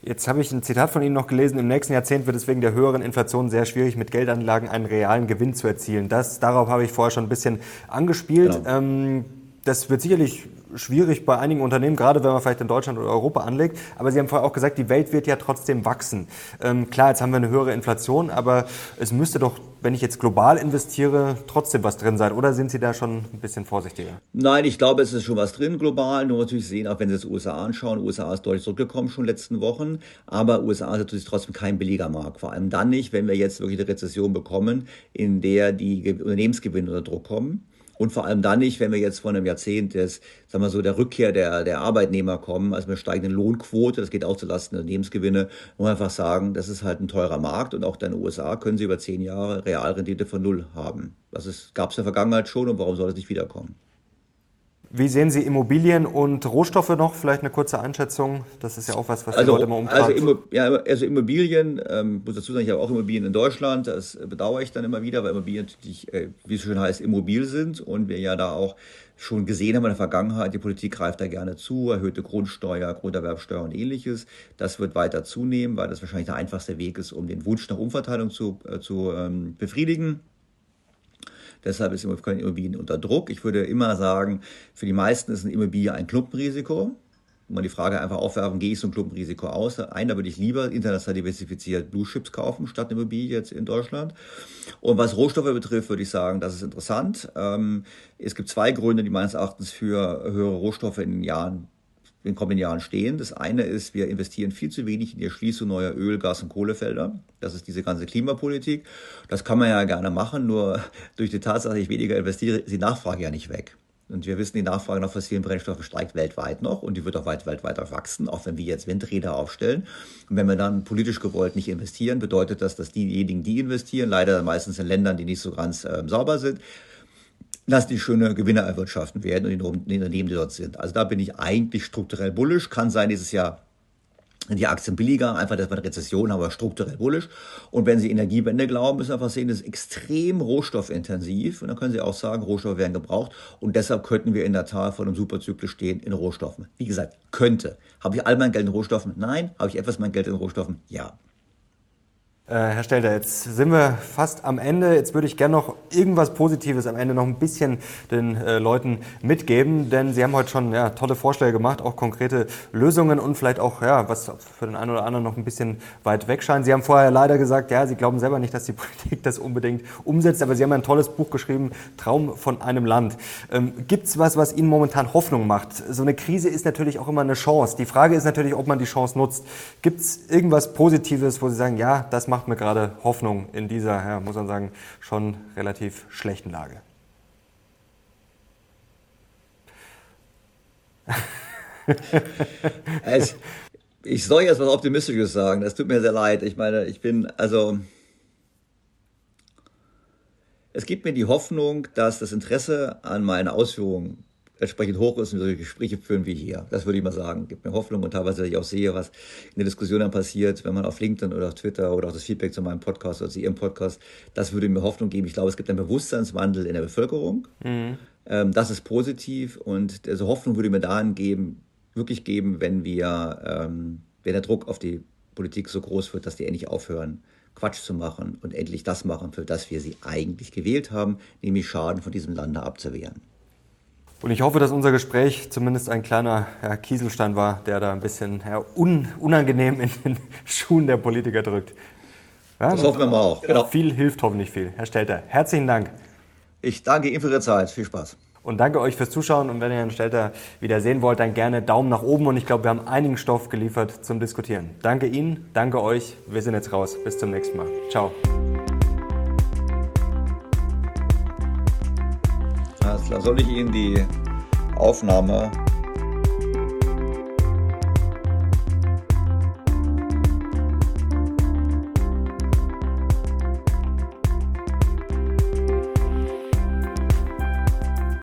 Jetzt habe ich ein Zitat von Ihnen noch gelesen. Im nächsten Jahrzehnt wird es wegen der höheren Inflation sehr schwierig, mit Geldanlagen einen realen Gewinn zu erzielen. Das, darauf habe ich vorher schon ein bisschen angespielt. Genau. Ähm, das wird sicherlich schwierig bei einigen Unternehmen, gerade wenn man vielleicht in Deutschland oder Europa anlegt. Aber Sie haben vorher auch gesagt, die Welt wird ja trotzdem wachsen. Ähm, klar, jetzt haben wir eine höhere Inflation, aber es müsste doch, wenn ich jetzt global investiere, trotzdem was drin sein. Oder sind Sie da schon ein bisschen vorsichtiger? Nein, ich glaube, es ist schon was drin global. Nur natürlich sehen, auch wenn Sie das USA anschauen, USA ist deutlich zurückgekommen schon in den letzten Wochen. Aber USA ist natürlich trotzdem kein billiger Markt. Vor allem dann nicht, wenn wir jetzt wirklich eine Rezession bekommen, in der die Unternehmensgewinne unter Druck kommen. Und vor allem dann nicht, wenn wir jetzt von einem Jahrzehnt des, sagen wir so, der Rückkehr der, der Arbeitnehmer kommen, also mit steigenden Lohnquote, das geht auch zulasten der Unternehmensgewinne, wo wir einfach sagen, das ist halt ein teurer Markt und auch in den USA können sie über zehn Jahre Realrendite von null haben. Das gab es in der Vergangenheit schon und warum soll es nicht wiederkommen? Wie sehen Sie Immobilien und Rohstoffe noch? Vielleicht eine kurze Einschätzung. Das ist ja auch was, was also, die Leute immer umtreibt. Also, ja, also Immobilien, ähm, muss dazu sagen, ich habe auch Immobilien in Deutschland. Das bedauere ich dann immer wieder, weil Immobilien natürlich, äh, wie es schön heißt, immobil sind und wir ja da auch schon gesehen haben in der Vergangenheit, die Politik greift da gerne zu, erhöhte Grundsteuer, Grunderwerbsteuer und ähnliches. Das wird weiter zunehmen, weil das wahrscheinlich der einfachste Weg ist, um den Wunsch nach Umverteilung zu, äh, zu ähm, befriedigen. Deshalb ist Immobilien unter Druck. Ich würde immer sagen, für die meisten ist eine Immobilie ein Klumpenrisiko. Man die Frage einfach aufwerfen, gehe ich so ein Klumpenrisiko aus? Ein, da würde ich lieber international diversifiziert Blue Chips kaufen, statt eine Immobilie jetzt in Deutschland. Und was Rohstoffe betrifft, würde ich sagen, das ist interessant. Ähm, es gibt zwei Gründe, die meines Erachtens für höhere Rohstoffe in den Jahren in den kommenden Jahren stehen. Das eine ist, wir investieren viel zu wenig in die Erschließung neuer Öl-, Gas- und Kohlefelder. Das ist diese ganze Klimapolitik. Das kann man ja gerne machen, nur durch die Tatsache, dass ich weniger investiere, ist die Nachfrage ja nicht weg. Und wir wissen, die Nachfrage nach fossilen Brennstoffen steigt weltweit noch und die wird auch weit, weit weiter wachsen, auch wenn wir jetzt Windräder aufstellen. Und wenn wir dann politisch gewollt nicht investieren, bedeutet das, dass diejenigen, die investieren, leider meistens in Ländern, die nicht so ganz äh, sauber sind, lass die schöne Gewinne erwirtschaften werden und die Unternehmen, die dort sind. Also da bin ich eigentlich strukturell bullisch. Kann sein, dieses Jahr die Aktien billiger, einfach, dass wir eine Rezession haben, aber strukturell bullisch. Und wenn Sie Energiewende glauben, müssen Sie einfach sehen, das ist extrem rohstoffintensiv. Und dann können Sie auch sagen, Rohstoffe werden gebraucht. Und deshalb könnten wir in der Tat vor einem Superzyklus stehen in Rohstoffen. Wie gesagt, könnte. Habe ich all mein Geld in Rohstoffen? Nein. Habe ich etwas mein Geld in Rohstoffen? Ja. Äh, Herr Stelter, jetzt sind wir fast am Ende. Jetzt würde ich gerne noch irgendwas Positives am Ende noch ein bisschen den äh, Leuten mitgeben, denn Sie haben heute schon ja, tolle Vorschläge gemacht, auch konkrete Lösungen und vielleicht auch, ja, was für den einen oder anderen noch ein bisschen weit weg scheint. Sie haben vorher leider gesagt, ja, Sie glauben selber nicht, dass die Politik das unbedingt umsetzt, aber Sie haben ein tolles Buch geschrieben, Traum von einem Land. Ähm, Gibt es was, was Ihnen momentan Hoffnung macht? So eine Krise ist natürlich auch immer eine Chance. Die Frage ist natürlich, ob man die Chance nutzt. Gibt es irgendwas Positives, wo Sie sagen, ja, das macht mir gerade Hoffnung in dieser, ja, muss man sagen, schon relativ schlechten Lage. also, ich soll jetzt was Optimistisches sagen. Das tut mir sehr leid. Ich meine, ich bin, also, es gibt mir die Hoffnung, dass das Interesse an meinen Ausführungen entsprechend hoch ist und solche Gespräche führen wie hier. Das würde ich mal sagen. Gibt mir Hoffnung und teilweise, dass ich auch sehe, was in der Diskussion dann passiert, wenn man auf LinkedIn oder auf Twitter oder auch das Feedback zu meinem Podcast oder zu Ihrem Podcast, das würde mir Hoffnung geben. Ich glaube, es gibt einen Bewusstseinswandel in der Bevölkerung. Mhm. Ähm, das ist positiv und diese Hoffnung würde mir dahin geben, wirklich geben, wenn wir, ähm, wenn der Druck auf die Politik so groß wird, dass die endlich aufhören, Quatsch zu machen und endlich das machen, für das wir sie eigentlich gewählt haben, nämlich Schaden von diesem Lande abzuwehren. Und ich hoffe, dass unser Gespräch zumindest ein kleiner ja, Kieselstein war, der da ein bisschen ja, un, unangenehm in den Schuhen der Politiker drückt. Ja, das hoffen wir mal auch. Genau. Viel hilft hoffentlich viel. Herr Stelter, herzlichen Dank. Ich danke Ihnen für Ihre Zeit. Viel Spaß. Und danke euch fürs Zuschauen. Und wenn ihr Herrn Stelter wieder sehen wollt, dann gerne Daumen nach oben. Und ich glaube, wir haben einigen Stoff geliefert zum Diskutieren. Danke Ihnen, danke euch. Wir sind jetzt raus. Bis zum nächsten Mal. Ciao. Alles klar. Soll ich Ihnen die Aufnahme